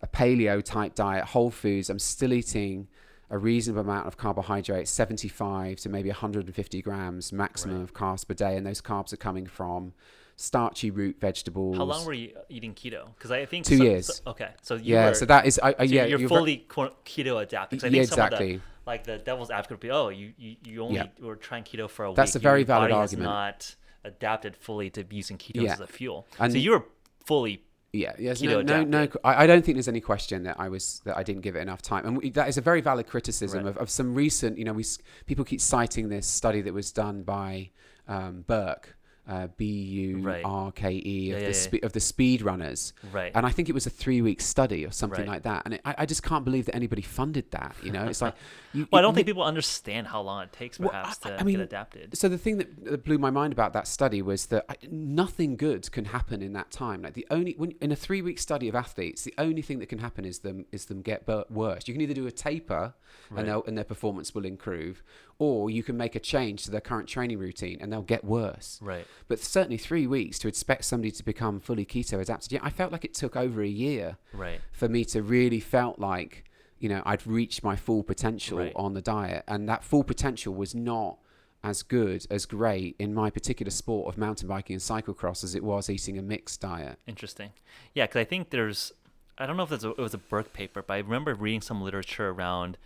a paleo type diet, whole foods. I'm still eating a reasonable amount of carbohydrates, 75 to maybe 150 grams maximum Right. of carbs per day, and those carbs are coming from starchy root vegetables. How long were you eating keto? Because I think Two some- years. so- okay, so you yeah, were, so that is I, I so yeah you're, you're fully keto adapted. I Yeah, think some of exactly. the, like the devil's advocate would be, oh, you you, you only Yeah. were trying keto for a That's week. a very your valid argument. Not adapted fully to using keto Yeah. as a fuel. And- so you were fully Yeah, yes, no, no, no. I, I don't think there's any question that I was that I didn't give it enough time, and we, that is a very valid criticism Right. of, of some recent. You know, we people keep citing this study that was done by um, Burke, uh, B U R K E of yeah, the yeah. spe- of the speed runners, right. and I think it was a three week study or something Right. like that. And it, I, I just can't believe that anybody funded that. You know, it's like, you, well, I don't think people understand how long it takes Well, perhaps I- to I mean, get adapted. so the thing that blew my mind about that study was that I, nothing good can happen in that time. Like the only when, in a three week study of athletes, the only thing that can happen is them is them get worse. You can either do a taper Right. and and their performance will improve, or you can make a change to their current training routine and they'll get worse. Right. But certainly three weeks to expect somebody to become fully keto adapted. Yeah, I felt like it took over a year Right. for me to really felt like you know I'd reached my full potential Right. on the diet, and that full potential was not as good as great in my particular sport of mountain biking and cyclocross as it was eating a mixed diet. Interesting. Yeah, because I think there's, I don't know if a, it was a Burke paper, but I remember reading some literature around,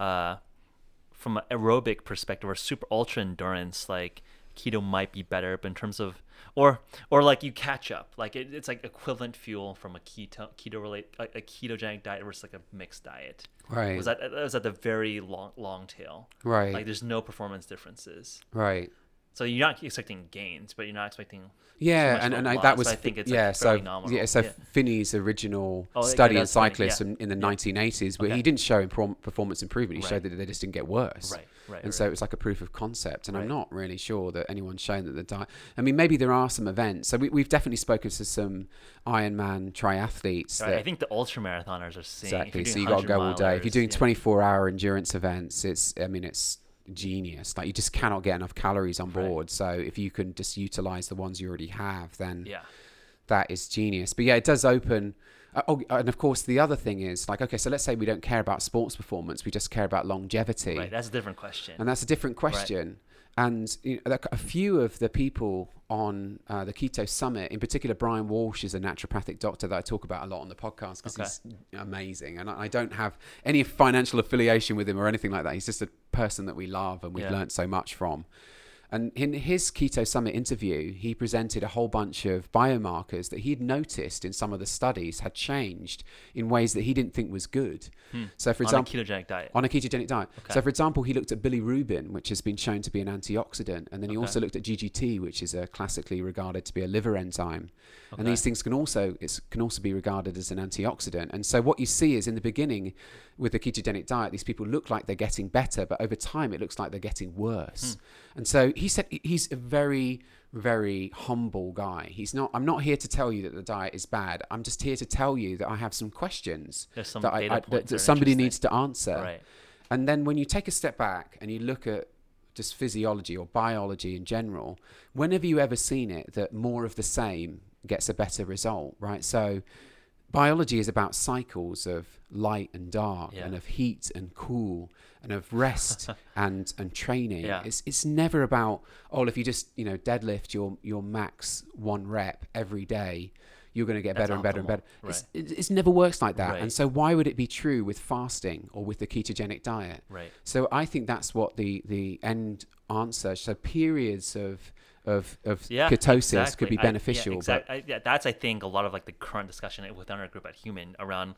uh, from an aerobic perspective or super ultra endurance, like keto might be better, but in terms of, or or like you catch up, like it, it's like equivalent fuel from a keto keto relate a, a ketogenic diet versus like a mixed diet. Right. Was that that was at the very long long tail? Right. Like there's no performance differences. right. So you're not expecting gains, but you're not expecting Yeah, and, and I, that was so I think it's, yeah. like, so nominal. yeah, so Yeah. Phinney's original Oh, yeah, study in cyclists yeah. in, in the Yeah. 1980s, where Okay. he didn't show improm- performance improvement. He Right. showed that they just didn't get worse. right, right, and right. so it was like a proof of concept. And I'm not really sure that anyone's shown that the diet. I mean, maybe there are some events. So we, we've definitely spoken to some Ironman triathletes. Right, that, I think the ultra marathoners are seeing exactly. So you got to go all day. If you're doing milers, 24 hour endurance events, it's. I mean, it's genius. Like you just cannot get enough calories on Right. board. So if you can just utilize the ones you already have, then Yeah, that is genius. But yeah, it does open. Uh, oh, and of course, the other thing is like, okay, so let's say we don't care about sports performance, we just care about longevity. right. That's a different question. And that's a different question. And you know, a few of the people on uh, the Keto Summit, in particular, Brian Walsh is a naturopathic doctor that I talk about a lot on the podcast because Okay. he's amazing. And I don't have any financial affiliation with him or anything like that. He's just a person that we love and we've Yeah. learned so much from. And in his Keto Summit interview, he presented a whole bunch of biomarkers that he'd noticed in some of the studies had changed in ways that he didn't think was good. So, for Hmm. on example, a ketogenic diet. on a ketogenic diet. Okay. So, for example, he looked at bilirubin, which has been shown to be an antioxidant, and then he Okay. also looked at GGT, which is a classically regarded to be a liver enzyme. Okay. And these things can also it's, can also be regarded as an antioxidant. And so, what you see is in the beginning with the ketogenic diet, these people look like they're getting better, but over time, it looks like they're getting worse. Hmm. And so, he said he's a very very humble guy. He's not. I'm not here to tell you that the diet is bad. I'm just here to tell you that I have some questions some that, I, I- that, that somebody needs to answer. Right. And then when you take a step back and you look at just physiology or biology in general, whenever you ever seen it that more of the same gets a better result, right? So biology is about cycles of light and dark Yeah. and of heat and cool and of rest and and training. Yeah. It's it's never about oh if you just, you know, deadlift your your max one rep every day, you're going to get better and better and better. It's, it, it's never works like that. Right. And so why would it be true with fasting or with the ketogenic diet? Right. So I think that's what the the end answer. So periods of of of Yeah. ketosis exactly. could be I- beneficial. yeah, exact- I, yeah, that's I think a lot of like the current discussion within our group at Human around.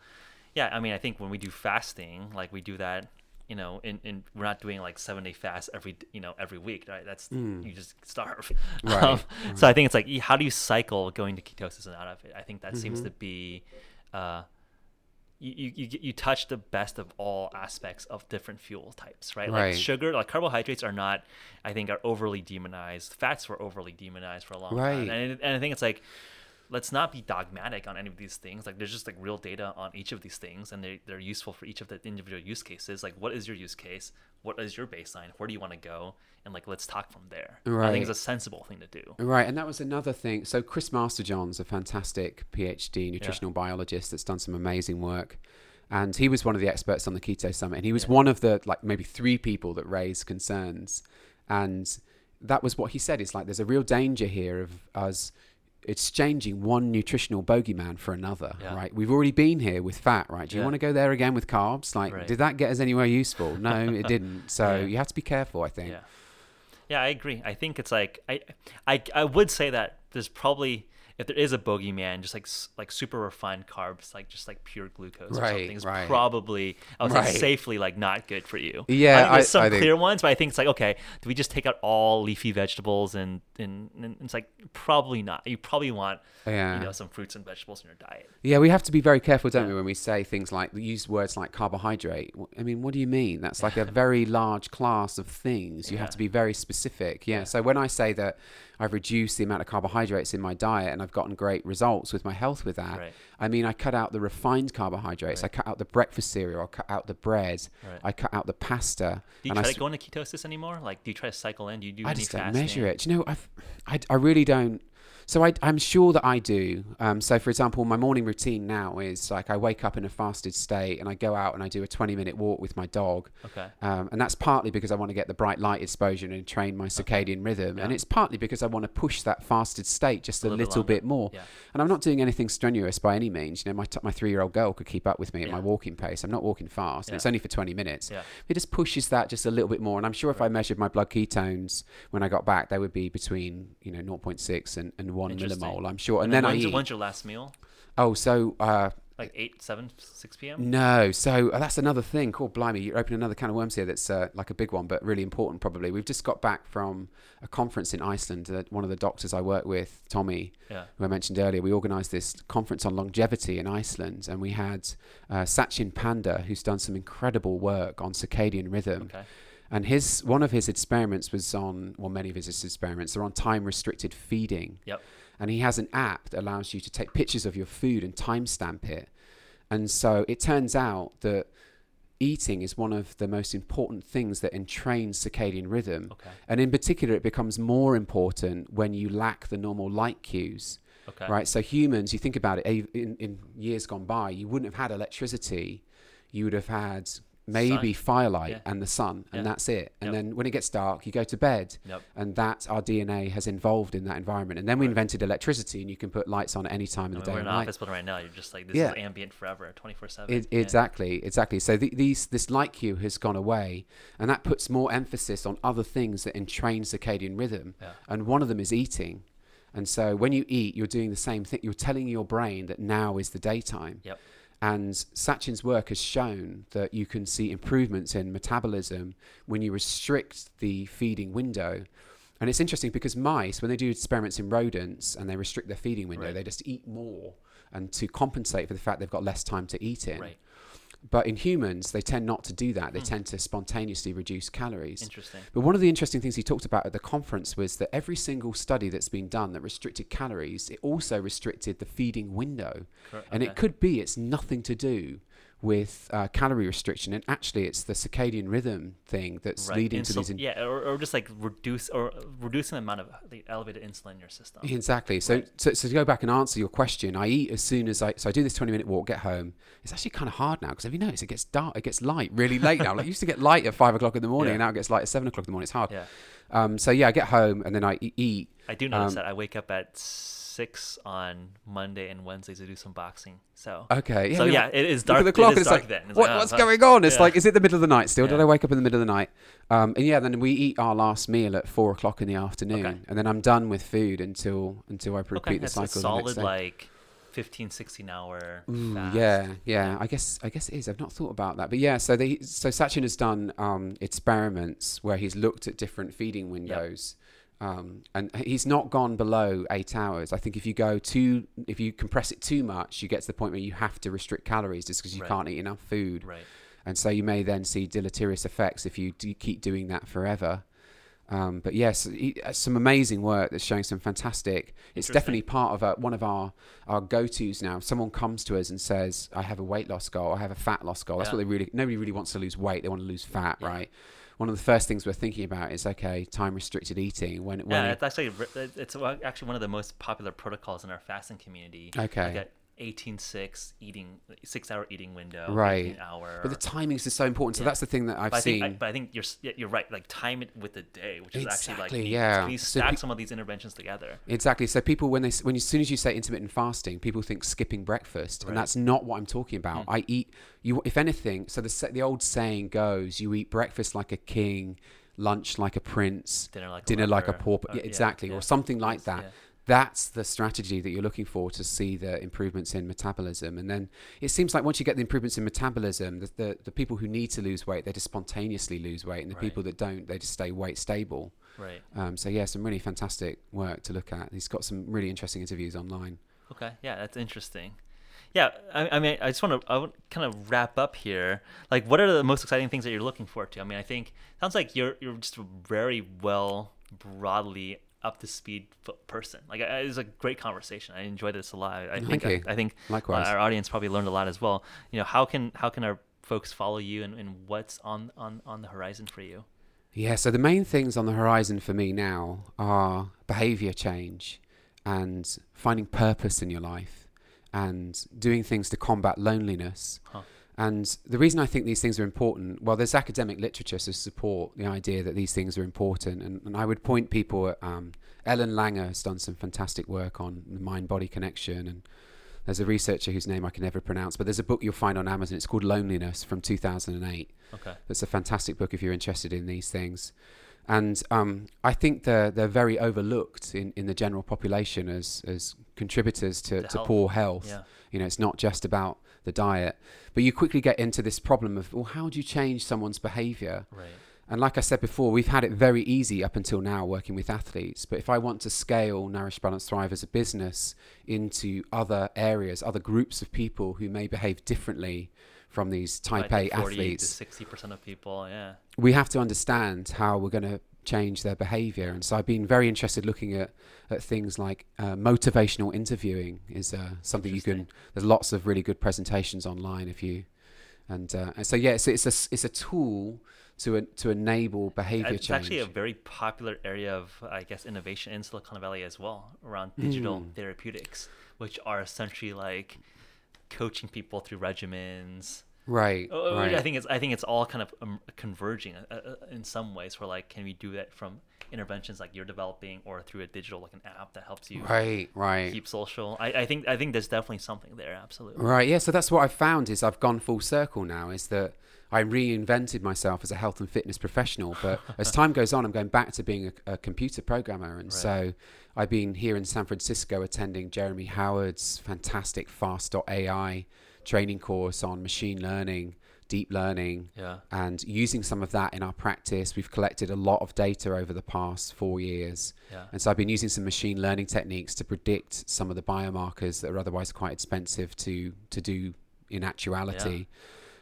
Yeah, I mean, I think when we do fasting, like we do that. You know, in, in we're not doing like seven day fast every you know every week, right? That's you just starve. Hmm. Right, Um, So I think it's like how do you cycle going to ketosis and out of it? I think that Mm-hmm. seems to be. Uh, you, you, you, touch the best of all aspects of different fuel types, right? Like sugar, like carbohydrates are not, I think, are overly demonized. Fats were overly demonized for a long Right. time. And, and I think it's like, let's not be dogmatic on any of these things. Like there's just like real data on each of these things and they, they're useful for each of the individual use cases. Like what is your use case? What is your baseline? Where do you want to go? And like, let's talk from there. I think it's a sensible thing to do. Right, and that was another thing. So Chris Masterjohn's a fantastic PhD nutritional biologist that's done some amazing work. And he was one of the experts on the Keto Summit. And he was one of the like maybe three people that raised concerns. And that was what he said. It's like there's a real danger here of us exchanging one nutritional bogeyman for another, Yeah. right? We've already been here with fat, right? Do you Yeah. want to go there again with carbs? Like, Right. did that get us anywhere useful? No, it didn't. So Yeah. you have to be careful, I think. Yeah. Yeah, I agree. I think it's like I, I, I would say that there's probably if there is a bogeyman, just like like super refined carbs, like just like pure glucose or Right, something, is right. probably I would Right. say safely like not good for you. Yeah, I think there's I- some I think- clear ones, but I think it's like okay, do we just take out all leafy vegetables and and, and it's like probably not. You probably want Yeah. you know some fruits and vegetables in your diet. Yeah, we have to be very careful, don't Yeah. we, when we say things like use words like carbohydrate. I mean, what do you mean? That's like a very large class of things. You have to be very specific. Yeah. Yeah. So when I say that I've reduced the amount of carbohydrates in my diet and I've gotten great results with my health with that, Right. I mean, I cut out the refined carbohydrates. I cut out the breakfast cereal. I cut out the bread. Right. I cut out the pasta. Do you and I try to go into ketosis anymore? Like, do you try to cycle in? Do you do I any just don't measure it. Do you know, I've, I, I really don't. So I, I'm sure that I do. Um, so for example, my morning routine now is like I wake up in a fasted state and I go out and I do a 20 minute walk with my dog. Okay. Um, and that's partly because I want to get the bright light exposure and train my circadian rhythm. And it's partly because I want to push that fasted state just a, A little bit little bit more. Yeah. And I'm not doing anything strenuous by any means. You know, my, t- my three year old girl could keep up with me at my walking pace. I'm not walking fast. And it's only for 20 minutes. Yeah. It just pushes that just a little bit more. And I'm sure if I measured my blood ketones when I got back, they would be between, you know, 0.6 and, and 1 Interesting. millimole, I'm sure. And, then, then, I eat. when's your last meal? Oh, so uh, Like eight, seven, six p.m. no, so uh, that's another thing. Cool, blimey, you're opening another can of worms here. That's uh, like a big one, but really important. Probably, we've just got back from a conference in Iceland. Uh, one of the doctors I work with, Tommy, Yeah. who I mentioned earlier, we organised this conference on longevity in Iceland, and we had uh, Sachin Panda, who's done some incredible work on circadian rhythm. Okay. And his one of his experiments was on, well, many of his experiments are on time restricted feeding. Yep. And he has an app that allows you to take pictures of your food and timestamp it. And so it turns out that eating is one of the most important things that entrains circadian rhythm. Okay. And in particular, it becomes more important when you lack the normal light cues. Okay. Right. So humans, you think about it, in, in years gone by, you wouldn't have had electricity. You would have had maybe Sun. firelight Yeah. and the sun, and Yeah. that's it. And Yep. then when it gets dark, you go to bed, Yep. and that our DNA has involved in that environment. And then we Right. invented electricity, and you can put lights on at any time I of mean, the day we're or in an night. office building right now. You're just like this Yeah. is ambient forever, 24 seven. It, Exactly, exactly. So the, these this light cue has gone away, and that puts more emphasis on other things that entrain circadian rhythm. And one of them is eating. And so when you eat, you're doing the same thing. You're telling your brain that now is the daytime. Yep. And Sachin's work has shown that you can see improvements in metabolism when you restrict the feeding window. And it's interesting because mice, when they do experiments in rodents and they restrict their feeding window, Right. they just eat more and to compensate for the fact they've got less time to eat in. Right. But in humans, they tend not to do that. They Hmm. tend to spontaneously reduce calories. Interesting. But one of the interesting things he talked about at the conference was that every single study that's been done that restricted calories, it also restricted the feeding window. Cor- And okay. it could be it's nothing to do with uh, calorie restriction, and actually it's the circadian rhythm thing that's Right. leading to Insul- these. In- yeah, or, or just like reduce or reducing the amount of the elevated insulin in your system. Exactly. So, Right. so, so to go back and answer your question, I eat as soon as I. So I do this twenty-minute walk, get home. It's actually kind of hard now because have you noticed it gets dark, it gets light really late now. Like it used to get light at five o'clock in the morning, Yeah. and now it gets light at seven o'clock in the morning. It's hard. Yeah, Um, so yeah, I get home and then I eat. I do notice Um, that I wake up at six on Monday and Wednesdays to do some boxing. So Okay. so yeah, like- it is dark. at the clock. It is it's dark like, then. It's what, like, oh, what's going on? It's Yeah. like, is it the middle of the night still? Did Yeah. I wake up in the middle of the night? Um, and yeah, then we eat our last meal at four o'clock in the afternoon, Okay. and then I'm done with food until until I repeat Okay, the cycle. a the solid day. like 15, 16 hour Ooh, fast. yeah, yeah, Yeah. I guess I guess it is. I've not thought about that, but yeah. So they so Sachin has done um, experiments where he's looked at different feeding windows, um, and he's not gone below eight hours. I think if you go too, if you compress it too much, you get to the point where you have to restrict calories just because you Right. can't eat enough food, Right. and so you may then see deleterious effects if you do keep doing that forever. Um, but yes, he, uh, some amazing work that's showing some fantastic. It's definitely part of a, one of our our go tos now. If someone comes to us and says, "I have a weight loss goal. I have a fat loss goal." That's Yeah. what they really. Nobody really wants to lose weight. They want to lose fat, Yeah. right? One of the first things we're thinking about is okay, time restricted eating. When when Yeah, it's actually it's actually one of the most popular protocols in our fasting community. Okay. Like at 18-6 eating six hour eating window. Right. hour. but the timings is so important. So Yeah. that's the thing that I've but I think, seen. I, but I think you're you're right. Like time it with the day, which is actually like yeah. So stack pe- some of these interventions together? Exactly. So people, when they when you, as soon as you say intermittent fasting, people think skipping breakfast, Right. and that's not what I'm talking about. Mm. I eat you. If anything, so the the old saying goes, you eat breakfast like a king, lunch like a prince, Dinner like dinner a like a pauper. Uh, Yeah, exactly, yeah. or something like that. That's the strategy that you're looking for to see the improvements in metabolism. And then it seems like once you get the improvements in metabolism, the, the, the people who need to lose weight, they just spontaneously lose weight. And the Right. people that don't, they just stay weight stable. Right. Um, so, yeah, some really fantastic work to look at. He's got some really interesting interviews online. Okay. Yeah, that's interesting. Yeah, I, I mean, I just want to I want kind of wrap up here. Like, what are the most exciting things that you're looking forward to? I mean, I think sounds like you're you're just very well broadly up to speed person. Like, it was a great conversation. I enjoyed this a lot. I, think. I, I think uh, Likewise. our audience probably learned a lot as well. You know, how can how can our folks follow you and, and what's on, on on the horizon for you? Yeah, so the main things on the horizon for me now are behavior change and finding purpose in your life and doing things to combat loneliness. Huh. And the reason I think these things are important, well, there's academic literature to support the idea that these things are important. And, and I would point people at um, Ellen Langer has done some fantastic work on the mind body connection. And there's a researcher whose name I can never pronounce, but there's a book you'll find on Amazon. It's called Loneliness from 2008. Okay. That's a fantastic book if you're interested in these things. And um, I think they're, they're very overlooked in, in the general population as, as contributors to, To health. poor health. Yeah. You know, it's not just about the diet. But you quickly get into this problem of, well, how do you change someone's behavior? Right. And like I said before, we've had it very easy up until now working with athletes. But if I want to scale Nourish Balance Thrive as a business into other areas, other groups of people who may behave differently from these type Like A 40 athletes, to sixty percent of people. Yeah. we have to understand how we're going to change their behavior. And so I've been very interested looking at, at things like uh, motivational interviewing is uh, something you can, there's lots of really good presentations online if you, and, uh, and so yeah, it's, it's, a, it's a tool to, to enable behavior It's change. actually a very popular area of, I guess, innovation in Silicon Valley as well, around digital Mm. therapeutics, which are essentially like coaching people through regimens, Right. Uh, right. I think it's I think it's all kind of um, converging uh, uh, in some ways. Where like, can we do that from interventions like you're developing, or through a digital like an app that helps you right. Right. keep social? I, I think I think there's definitely something there. Absolutely. Right. Yeah. So that's what I've found is I've gone full circle now. Is that I reinvented myself as a health and fitness professional, but as time goes on, I'm going back to being a, a computer programmer, and Right. so I've been here in San Francisco attending Jeremy Howard's fantastic Fast.ai training course on machine learning, deep learning, Yeah. and using some of that in our practice. We've collected a lot of data over the past four years. Yeah. And so I've been using some machine learning techniques to predict some of the biomarkers that are otherwise quite expensive to, to do in actuality.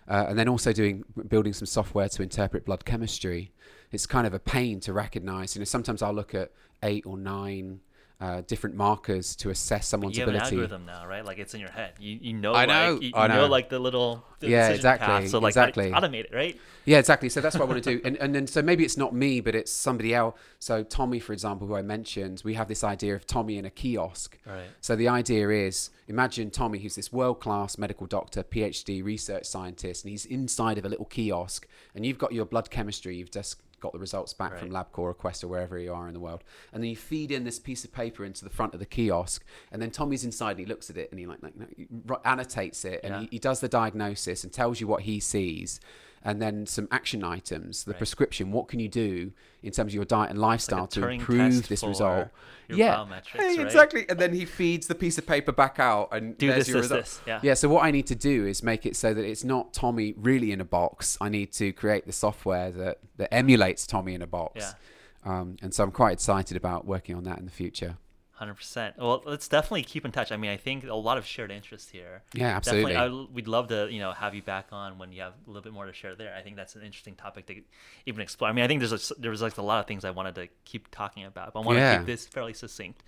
Uh, and then also doing building some software to interpret blood chemistry. It's kind of a pain to recognize. You know, sometimes I'll look at eight or nine uh, different markers to assess someone's you have an ability. algorithm now, right? Like it's in your head. You you know. I know, Like, you, I know. know. like the little the Yeah, exactly, path. So like exactly. automate it, right? Yeah, exactly. So that's what I want to do. And, and then, so maybe it's not me, but it's somebody else. So Tommy, for example, who I mentioned, we have this idea of Tommy in a kiosk. Right. So the idea is imagine Tommy, who's this world class medical doctor, PhD research scientist, and he's inside of a little kiosk, and you've got your blood chemistry, you've just got the results back from LabCorp or Quest or wherever you are in the world. And then you feed in this piece of paper into the front of the kiosk, and then Tommy's inside and he looks at it and he like, like no, he annotates it and Yeah. he, he does the diagnosis and tells you what he sees. And then some action items, the Right. prescription. What can you do in terms of your diet and lifestyle to improve this result? your yeah, Hey, right? exactly. And then he feeds the piece of paper back out and Do there's this, your this, result. this. Yeah. Yeah, so what I need to do is make it so that it's not Tommy really in a box. I need to create the software that, that emulates Tommy in a box. Yeah. Um, and so I'm quite excited about working on that in the future. Hundred percent. Well, let's definitely keep in touch. I mean, I think a lot of shared interest here. Yeah, absolutely. Definitely, I, we'd love to, you know, have you back on when you have a little bit more to share there. I think that's an interesting topic to even explore. I mean, I think there's a, there was like a lot of things I wanted to keep talking about, but I want to keep this fairly succinct.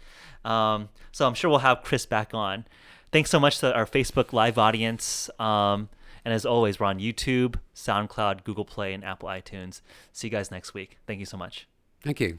Um, so I'm sure we'll have Chris back on. Thanks so much to our Facebook Live audience. Um, and as always, we're on YouTube, SoundCloud, Google Play, and Apple iTunes. See you guys next week. Thank you so much. Thank you.